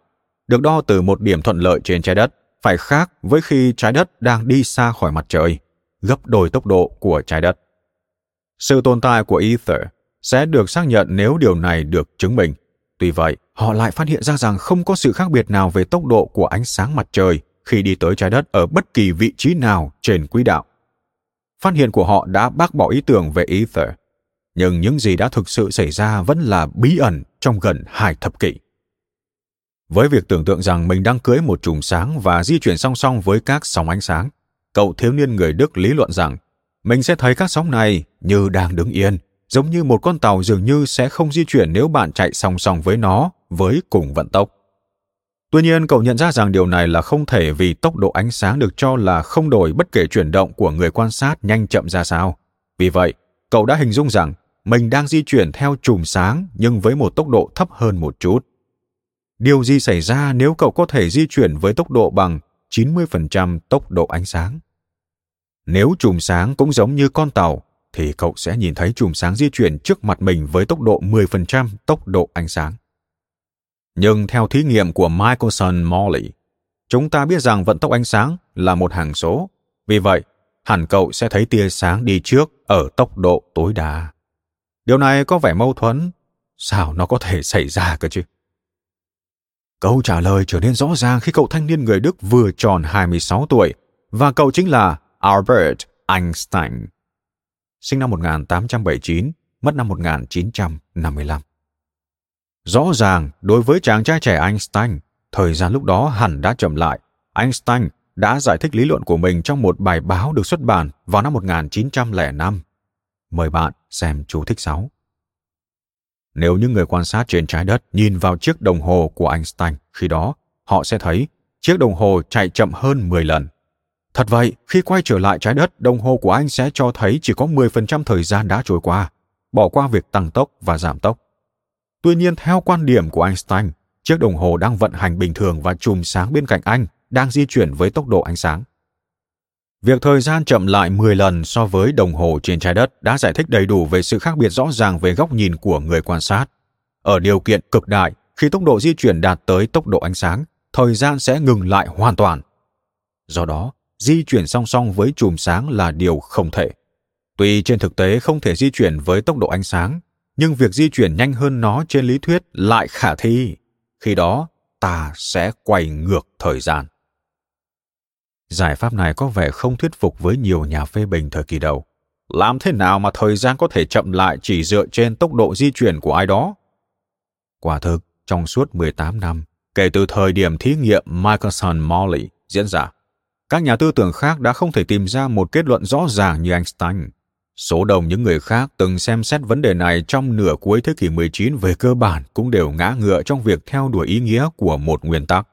được đo từ một điểm thuận lợi trên trái đất phải khác với khi trái đất đang đi xa khỏi mặt trời, gấp đôi tốc độ của trái đất. Sự tồn tại của ether sẽ được xác nhận nếu điều này được chứng minh. Tuy vậy, họ lại phát hiện ra rằng không có sự khác biệt nào về tốc độ của ánh sáng mặt trời khi đi tới trái đất ở bất kỳ vị trí nào trên quỹ đạo. Phát hiện của họ đã bác bỏ ý tưởng về ether, nhưng những gì đã thực sự xảy ra vẫn là bí ẩn trong gần hai thập kỷ. Với việc tưởng tượng rằng mình đang cưới một chùm sáng và di chuyển song song với các sóng ánh sáng, cậu thiếu niên người Đức lý luận rằng mình sẽ thấy các sóng này như đang đứng yên, giống như một con tàu dường như sẽ không di chuyển nếu bạn chạy song song với nó với cùng vận tốc. Tuy nhiên, cậu nhận ra rằng điều này là không thể vì tốc độ ánh sáng được cho là không đổi bất kể chuyển động của người quan sát nhanh chậm ra sao. Vì vậy, cậu đã hình dung rằng mình đang di chuyển theo chùm sáng nhưng với một tốc độ thấp hơn một chút. Điều gì xảy ra nếu cậu có thể di chuyển với tốc độ bằng 90% tốc độ ánh sáng? Nếu chùm sáng cũng giống như con tàu, thì cậu sẽ nhìn thấy chùm sáng di chuyển trước mặt mình với tốc độ 10% tốc độ ánh sáng. Nhưng theo thí nghiệm của Michelson Morley, chúng ta biết rằng vận tốc ánh sáng là một hằng số. Vì vậy, hẳn cậu sẽ thấy tia sáng đi trước ở tốc độ tối đa. Điều này có vẻ mâu thuẫn. Sao nó có thể xảy ra cơ chứ? Câu trả lời trở nên rõ ràng khi cậu thanh niên người Đức vừa tròn 26 tuổi và cậu chính là Albert Einstein. Sinh năm 1879, mất năm 1955. Rõ ràng, đối với chàng trai trẻ Einstein, thời gian lúc đó hẳn đã chậm lại. Einstein đã giải thích lý luận của mình trong một bài báo được xuất bản vào năm 1905. Mời bạn xem chú thích 6. Nếu những người quan sát trên trái đất nhìn vào chiếc đồng hồ của Einstein khi đó, họ sẽ thấy chiếc đồng hồ chạy chậm hơn 10 lần. Thật vậy, khi quay trở lại trái đất, đồng hồ của anh sẽ cho thấy chỉ có 10% thời gian đã trôi qua, bỏ qua việc tăng tốc và giảm tốc. Tuy nhiên, theo quan điểm của Einstein, chiếc đồng hồ đang vận hành bình thường và chùm sáng bên cạnh anh đang di chuyển với tốc độ ánh sáng. Việc thời gian chậm lại 10 lần so với đồng hồ trên trái đất đã giải thích đầy đủ về sự khác biệt rõ ràng về góc nhìn của người quan sát. Ở điều kiện cực đại, khi tốc độ di chuyển đạt tới tốc độ ánh sáng, thời gian sẽ ngừng lại hoàn toàn. Do đó, di chuyển song song với chùm sáng là điều không thể. Tuy trên thực tế không thể di chuyển với tốc độ ánh sáng, nhưng việc di chuyển nhanh hơn nó trên lý thuyết lại khả thi. Khi đó, ta sẽ quay ngược thời gian. Giải pháp này có vẻ không thuyết phục với nhiều nhà phê bình thời kỳ đầu. Làm thế nào mà thời gian có thể chậm lại chỉ dựa trên tốc độ di chuyển của ai đó? Quả thực, trong suốt 18 năm, kể từ thời điểm thí nghiệm Michelson-Morley diễn ra, các nhà tư tưởng khác đã không thể tìm ra một kết luận rõ ràng như Einstein. Số đông những người khác từng xem xét vấn đề này trong nửa cuối thế kỷ 19 về cơ bản cũng đều ngã ngựa trong việc theo đuổi ý nghĩa của một nguyên tắc.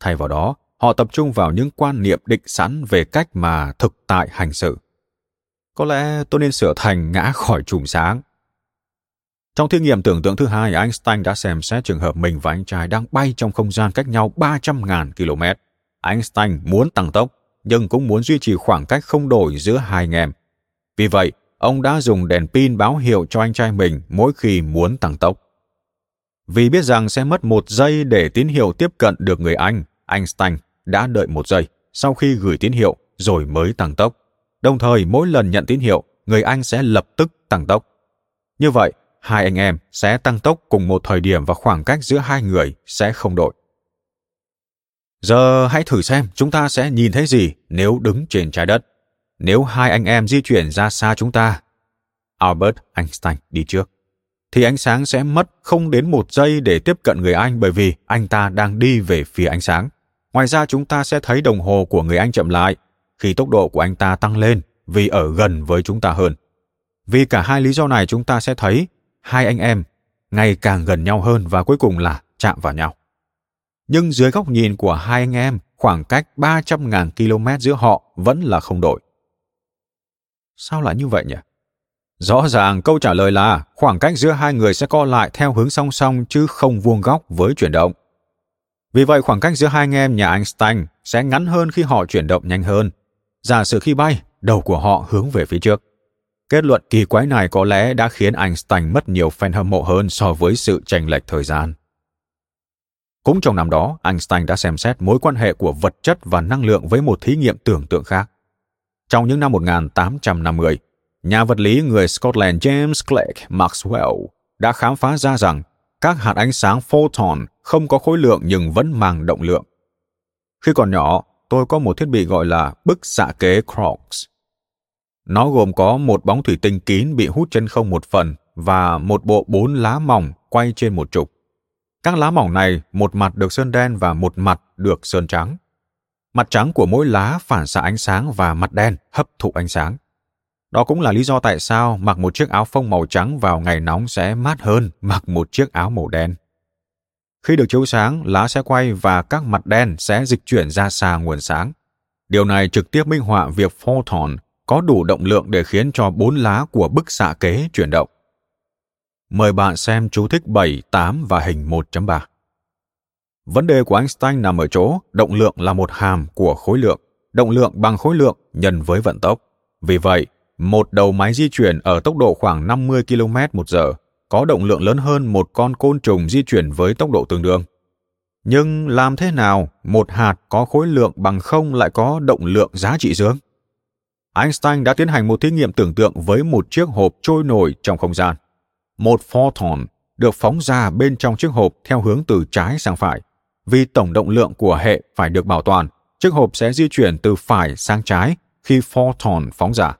Thay vào đó, họ tập trung vào những quan niệm định sẵn về cách mà thực tại hành xử. Có lẽ tôi nên sửa thành ngã khỏi chùm sáng. Trong thí nghiệm tưởng tượng thứ hai, Einstein đã xem xét trường hợp mình và anh trai đang bay trong không gian cách nhau 300.000 km. Einstein muốn tăng tốc, nhưng cũng muốn duy trì khoảng cách không đổi giữa hai anh em. Vì vậy, ông đã dùng đèn pin báo hiệu cho anh trai mình mỗi khi muốn tăng tốc. Vì biết rằng sẽ mất một giây để tín hiệu tiếp cận được người Anh, Einstein đã đợi một giây sau khi gửi tín hiệu rồi mới tăng tốc. Đồng thời mỗi lần nhận tín hiệu, người Anh sẽ lập tức tăng tốc. Như vậy, hai anh em sẽ tăng tốc cùng một thời điểm và khoảng cách giữa hai người sẽ không đổi. Giờ hãy thử xem chúng ta sẽ nhìn thấy gì nếu đứng trên trái đất. Nếu hai anh em di chuyển ra xa chúng ta, Albert Einstein đi trước, thì ánh sáng sẽ mất không đến một giây để tiếp cận người Anh bởi vì anh ta đang đi về phía ánh sáng. Ngoài ra chúng ta sẽ thấy đồng hồ của người Anh chậm lại khi tốc độ của anh ta tăng lên vì ở gần với chúng ta hơn. Vì cả hai lý do này chúng ta sẽ thấy hai anh em ngày càng gần nhau hơn và cuối cùng là chạm vào nhau. Nhưng dưới góc nhìn của hai anh em, khoảng cách 300.000 km giữa họ vẫn là không đổi. Sao lại như vậy nhỉ? Rõ ràng câu trả lời là khoảng cách giữa hai người sẽ co lại theo hướng song song chứ không vuông góc với chuyển động. Vì vậy khoảng cách giữa hai anh em nhà Einstein sẽ ngắn hơn khi họ chuyển động nhanh hơn. Giả sử khi bay, đầu của họ hướng về phía trước. Kết luận kỳ quái này có lẽ đã khiến Einstein mất nhiều fan hâm mộ hơn so với sự chênh lệch thời gian. Cũng trong năm đó, Einstein đã xem xét mối quan hệ của vật chất và năng lượng với một thí nghiệm tưởng tượng khác. Trong những năm 1850, nhà vật lý người Scotland James Clerk Maxwell đã khám phá ra rằng các hạt ánh sáng photon không có khối lượng nhưng vẫn mang động lượng. Khi còn nhỏ, tôi có một thiết bị gọi là bức xạ kế Crookes. Nó gồm có một bóng thủy tinh kín bị hút chân không một phần và một bộ bốn lá mỏng quay trên một trục. Các lá mỏng này, một mặt được sơn đen và một mặt được sơn trắng. Mặt trắng của mỗi lá phản xạ ánh sáng và mặt đen hấp thụ ánh sáng. Đó cũng là lý do tại sao mặc một chiếc áo phông màu trắng vào ngày nóng sẽ mát hơn mặc một chiếc áo màu đen. Khi được chiếu sáng, lá sẽ quay và các mặt đen sẽ dịch chuyển ra xa nguồn sáng. Điều này trực tiếp minh họa việc photon có đủ động lượng để khiến cho bốn lá của bức xạ kế chuyển động. Mời bạn xem chú thích 7, 8 và hình 1.3. Vấn đề của Einstein nằm ở chỗ động lượng là một hàm của khối lượng, động lượng bằng khối lượng nhân với vận tốc. Vì vậy, một đầu máy di chuyển ở tốc độ khoảng 50 km một giờ có động lượng lớn hơn một con côn trùng di chuyển với tốc độ tương đương. Nhưng làm thế nào một hạt có khối lượng bằng không lại có động lượng giá trị dương? Einstein đã tiến hành một thí nghiệm tưởng tượng với một chiếc hộp trôi nổi trong không gian. Một photon được phóng ra bên trong chiếc hộp theo hướng từ trái sang phải. Vì tổng động lượng của hệ phải được bảo toàn, chiếc hộp sẽ di chuyển từ phải sang trái khi photon phóng ra.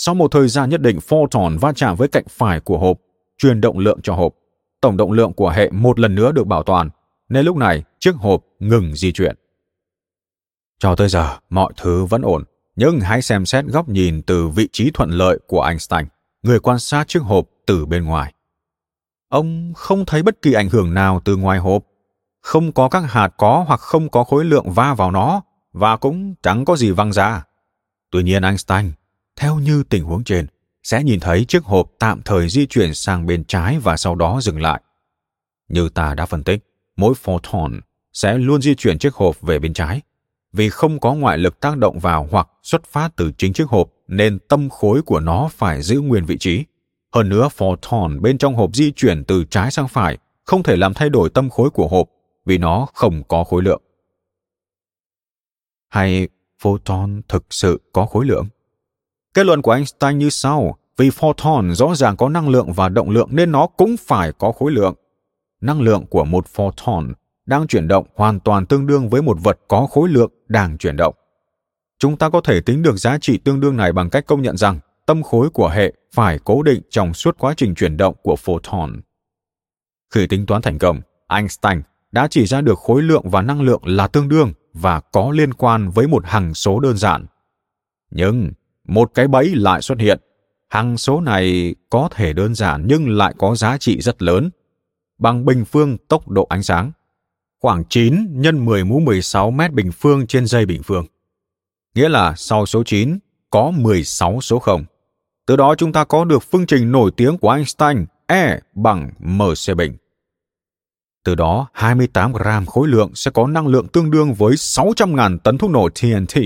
Sau một thời gian nhất định, photon va chạm với cạnh phải của hộp, truyền động lượng cho hộp. Tổng động lượng của hệ một lần nữa được bảo toàn, nên lúc này chiếc hộp ngừng di chuyển. Cho tới giờ, mọi thứ vẫn ổn, nhưng hãy xem xét góc nhìn từ vị trí thuận lợi của Einstein, người quan sát chiếc hộp từ bên ngoài. Ông không thấy bất kỳ ảnh hưởng nào từ ngoài hộp, không có các hạt có hoặc không có khối lượng va vào nó, và cũng chẳng có gì văng ra. Tuy nhiên Einstein, theo như tình huống trên, sẽ nhìn thấy chiếc hộp tạm thời di chuyển sang bên trái và sau đó dừng lại. Như ta đã phân tích, mỗi photon sẽ luôn di chuyển chiếc hộp về bên trái, vì không có ngoại lực tác động vào hoặc xuất phát từ chính chiếc hộp nên tâm khối của nó phải giữ nguyên vị trí. Hơn nữa, photon bên trong hộp di chuyển từ trái sang phải không thể làm thay đổi tâm khối của hộp vì nó không có khối lượng. Hay photon thực sự có khối lượng? Kết luận của Einstein như sau, vì photon rõ ràng có năng lượng và động lượng nên nó cũng phải có khối lượng. Năng lượng của một photon đang chuyển động hoàn toàn tương đương với một vật có khối lượng đang chuyển động. Chúng ta có thể tính được giá trị tương đương này bằng cách công nhận rằng tâm khối của hệ phải cố định trong suốt quá trình chuyển động của photon. Khi tính toán thành công, Einstein đã chỉ ra được khối lượng và năng lượng là tương đương và có liên quan với một hằng số đơn giản. Nhưng một cái bẫy lại xuất hiện. Hằng số này có thể đơn giản nhưng lại có giá trị rất lớn, bằng bình phương tốc độ ánh sáng khoảng 9 nhân 10 mũ 16 mét bình phương trên giây bình phương. Nghĩa là sau số 9 có 16 số 0. Từ đó chúng ta có được phương trình nổi tiếng của Einstein E bằng mc bình. Từ đó, 28 gram khối lượng sẽ có năng lượng tương đương với 600.000 tấn thuốc nổ TNT.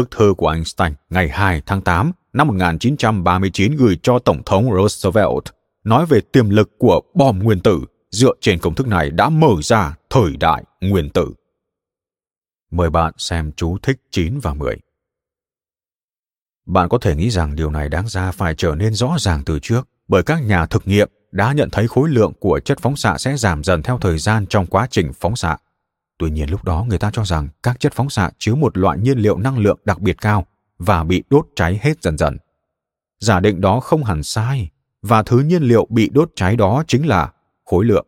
Bức thư của Einstein ngày 2 tháng 8 năm 1939 gửi cho Tổng thống Roosevelt, nói về tiềm lực của bom nguyên tử dựa trên công thức này đã mở ra thời đại nguyên tử. Mời bạn xem chú thích 9 và 10. Bạn có thể nghĩ rằng điều này đáng ra phải trở nên rõ ràng từ trước, bởi các nhà thực nghiệm đã nhận thấy khối lượng của chất phóng xạ sẽ giảm dần theo thời gian trong quá trình phóng xạ. Tuy nhiên lúc đó người ta cho rằng các chất phóng xạ chứa một loại nhiên liệu năng lượng đặc biệt cao và bị đốt cháy hết dần dần. Giả định đó không hẳn sai, và thứ nhiên liệu bị đốt cháy đó chính là khối lượng.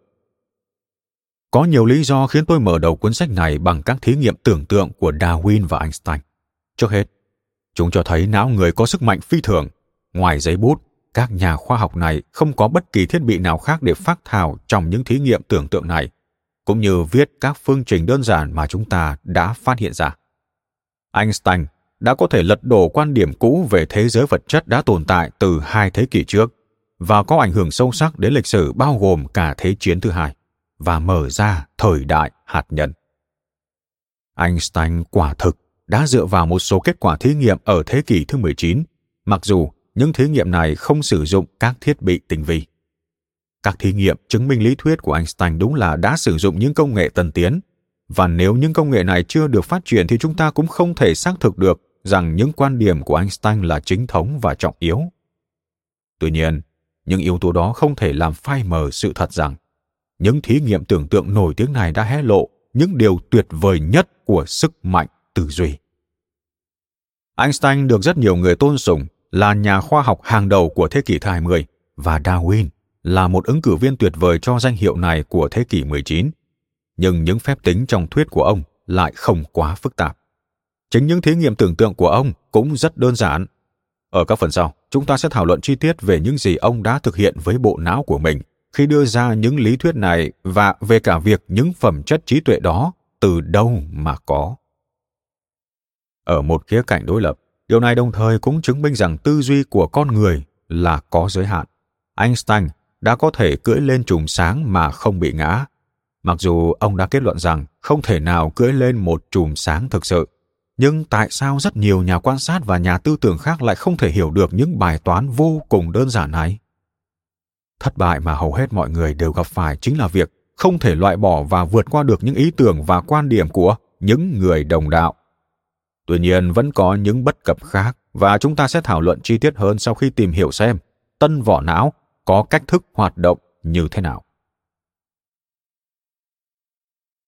Có nhiều lý do khiến tôi mở đầu cuốn sách này bằng các thí nghiệm tưởng tượng của Darwin và Einstein. Trước hết, chúng cho thấy não người có sức mạnh phi thường. Ngoài giấy bút, các nhà khoa học này không có bất kỳ thiết bị nào khác để phát thảo trong những thí nghiệm tưởng tượng này, cũng như viết các phương trình đơn giản mà chúng ta đã phát hiện ra. Einstein đã có thể lật đổ quan điểm cũ về thế giới vật chất đã tồn tại từ hai thế kỷ trước và có ảnh hưởng sâu sắc đến lịch sử bao gồm cả Thế chiến thứ hai và mở ra thời đại hạt nhân. Einstein quả thực đã dựa vào một số kết quả thí nghiệm ở thế kỷ thứ 19, mặc dù những thí nghiệm này không sử dụng các thiết bị tinh vi. Các thí nghiệm chứng minh lý thuyết của Einstein đúng là đã sử dụng những công nghệ tân tiến, và nếu những công nghệ này chưa được phát triển thì chúng ta cũng không thể xác thực được rằng những quan điểm của Einstein là chính thống và trọng yếu. Tuy nhiên, những yếu tố đó không thể làm phai mờ sự thật rằng những thí nghiệm tưởng tượng nổi tiếng này đã hé lộ những điều tuyệt vời nhất của sức mạnh tư duy. Einstein được rất nhiều người tôn sùng là nhà khoa học hàng đầu của thế kỷ thứ 20 và Darwin là một ứng cử viên tuyệt vời cho danh hiệu này của thế kỷ 19. Nhưng những phép tính trong thuyết của ông lại không quá phức tạp. Chính những thí nghiệm tưởng tượng của ông cũng rất đơn giản ở các phần sau, chúng ta sẽ thảo luận chi tiết về những gì ông đã thực hiện với bộ não của mình khi đưa ra những lý thuyết này và về cả việc những phẩm chất trí tuệ đó từ đâu mà có. Ở một khía cạnh đối lập, điều này đồng thời cũng chứng minh rằng tư duy của con người là có giới hạn. Einstein đã có thể cưỡi lên chùm sáng mà không bị ngã, mặc dù ông đã kết luận rằng không thể nào cưỡi lên một chùm sáng thực sự nhưng tại sao rất nhiều nhà quan sát và nhà tư tưởng khác lại không thể hiểu được những bài toán vô cùng đơn giản này? Thất bại mà hầu hết mọi người đều gặp phải chính là việc không thể loại bỏ và vượt qua được những ý tưởng và quan điểm của những người đồng đạo. Tuy nhiên vẫn có những bất cập khác và chúng ta sẽ thảo luận chi tiết hơn sau khi tìm hiểu xem tân vỏ não có cách thức hoạt động như thế nào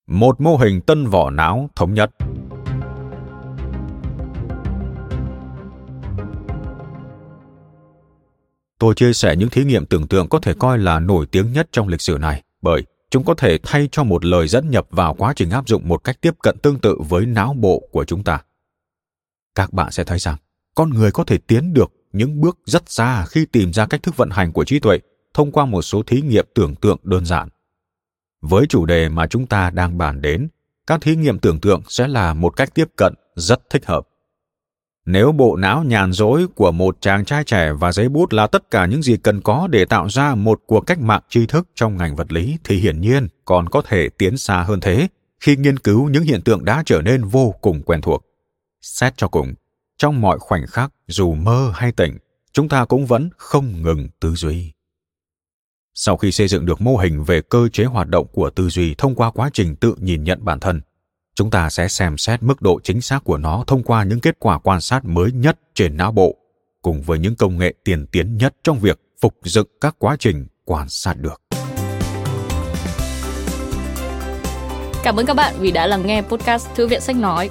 một mô hình tân vỏ não thống nhất. Tôi chia sẻ những thí nghiệm tưởng tượng có thể coi là nổi tiếng nhất trong lịch sử này, bởi chúng có thể thay cho một lời dẫn nhập vào quá trình áp dụng một cách tiếp cận tương tự với não bộ của chúng ta. Các bạn sẽ thấy rằng con người có thể tiến được những bước rất xa khi tìm ra cách thức vận hành của trí tuệ thông qua một số thí nghiệm tưởng tượng đơn giản. Với chủ đề mà chúng ta đang bàn đến, các thí nghiệm tưởng tượng sẽ là một cách tiếp cận rất thích hợp. Nếu bộ não nhàn rỗi của một chàng trai trẻ và giấy bút là tất cả những gì cần có để tạo ra một cuộc cách mạng tri thức trong ngành vật lý thì hiển nhiên còn có thể tiến xa hơn thế khi nghiên cứu những hiện tượng đã trở nên vô cùng quen thuộc. Xét cho cùng, trong mọi khoảnh khắc dù mơ hay tỉnh, chúng ta cũng vẫn không ngừng tư duy. Sau khi xây dựng được mô hình về cơ chế hoạt động của tư duy thông qua quá trình tự nhìn nhận bản thân, chúng ta sẽ xem xét mức độ chính xác của nó thông qua những kết quả quan sát mới nhất trên não bộ cùng với những công nghệ tiên tiến nhất trong việc phục dựng các quá trình quan sát được Cảm ơn các bạn vì đã lắng nghe podcast Thư viện Sách Nói.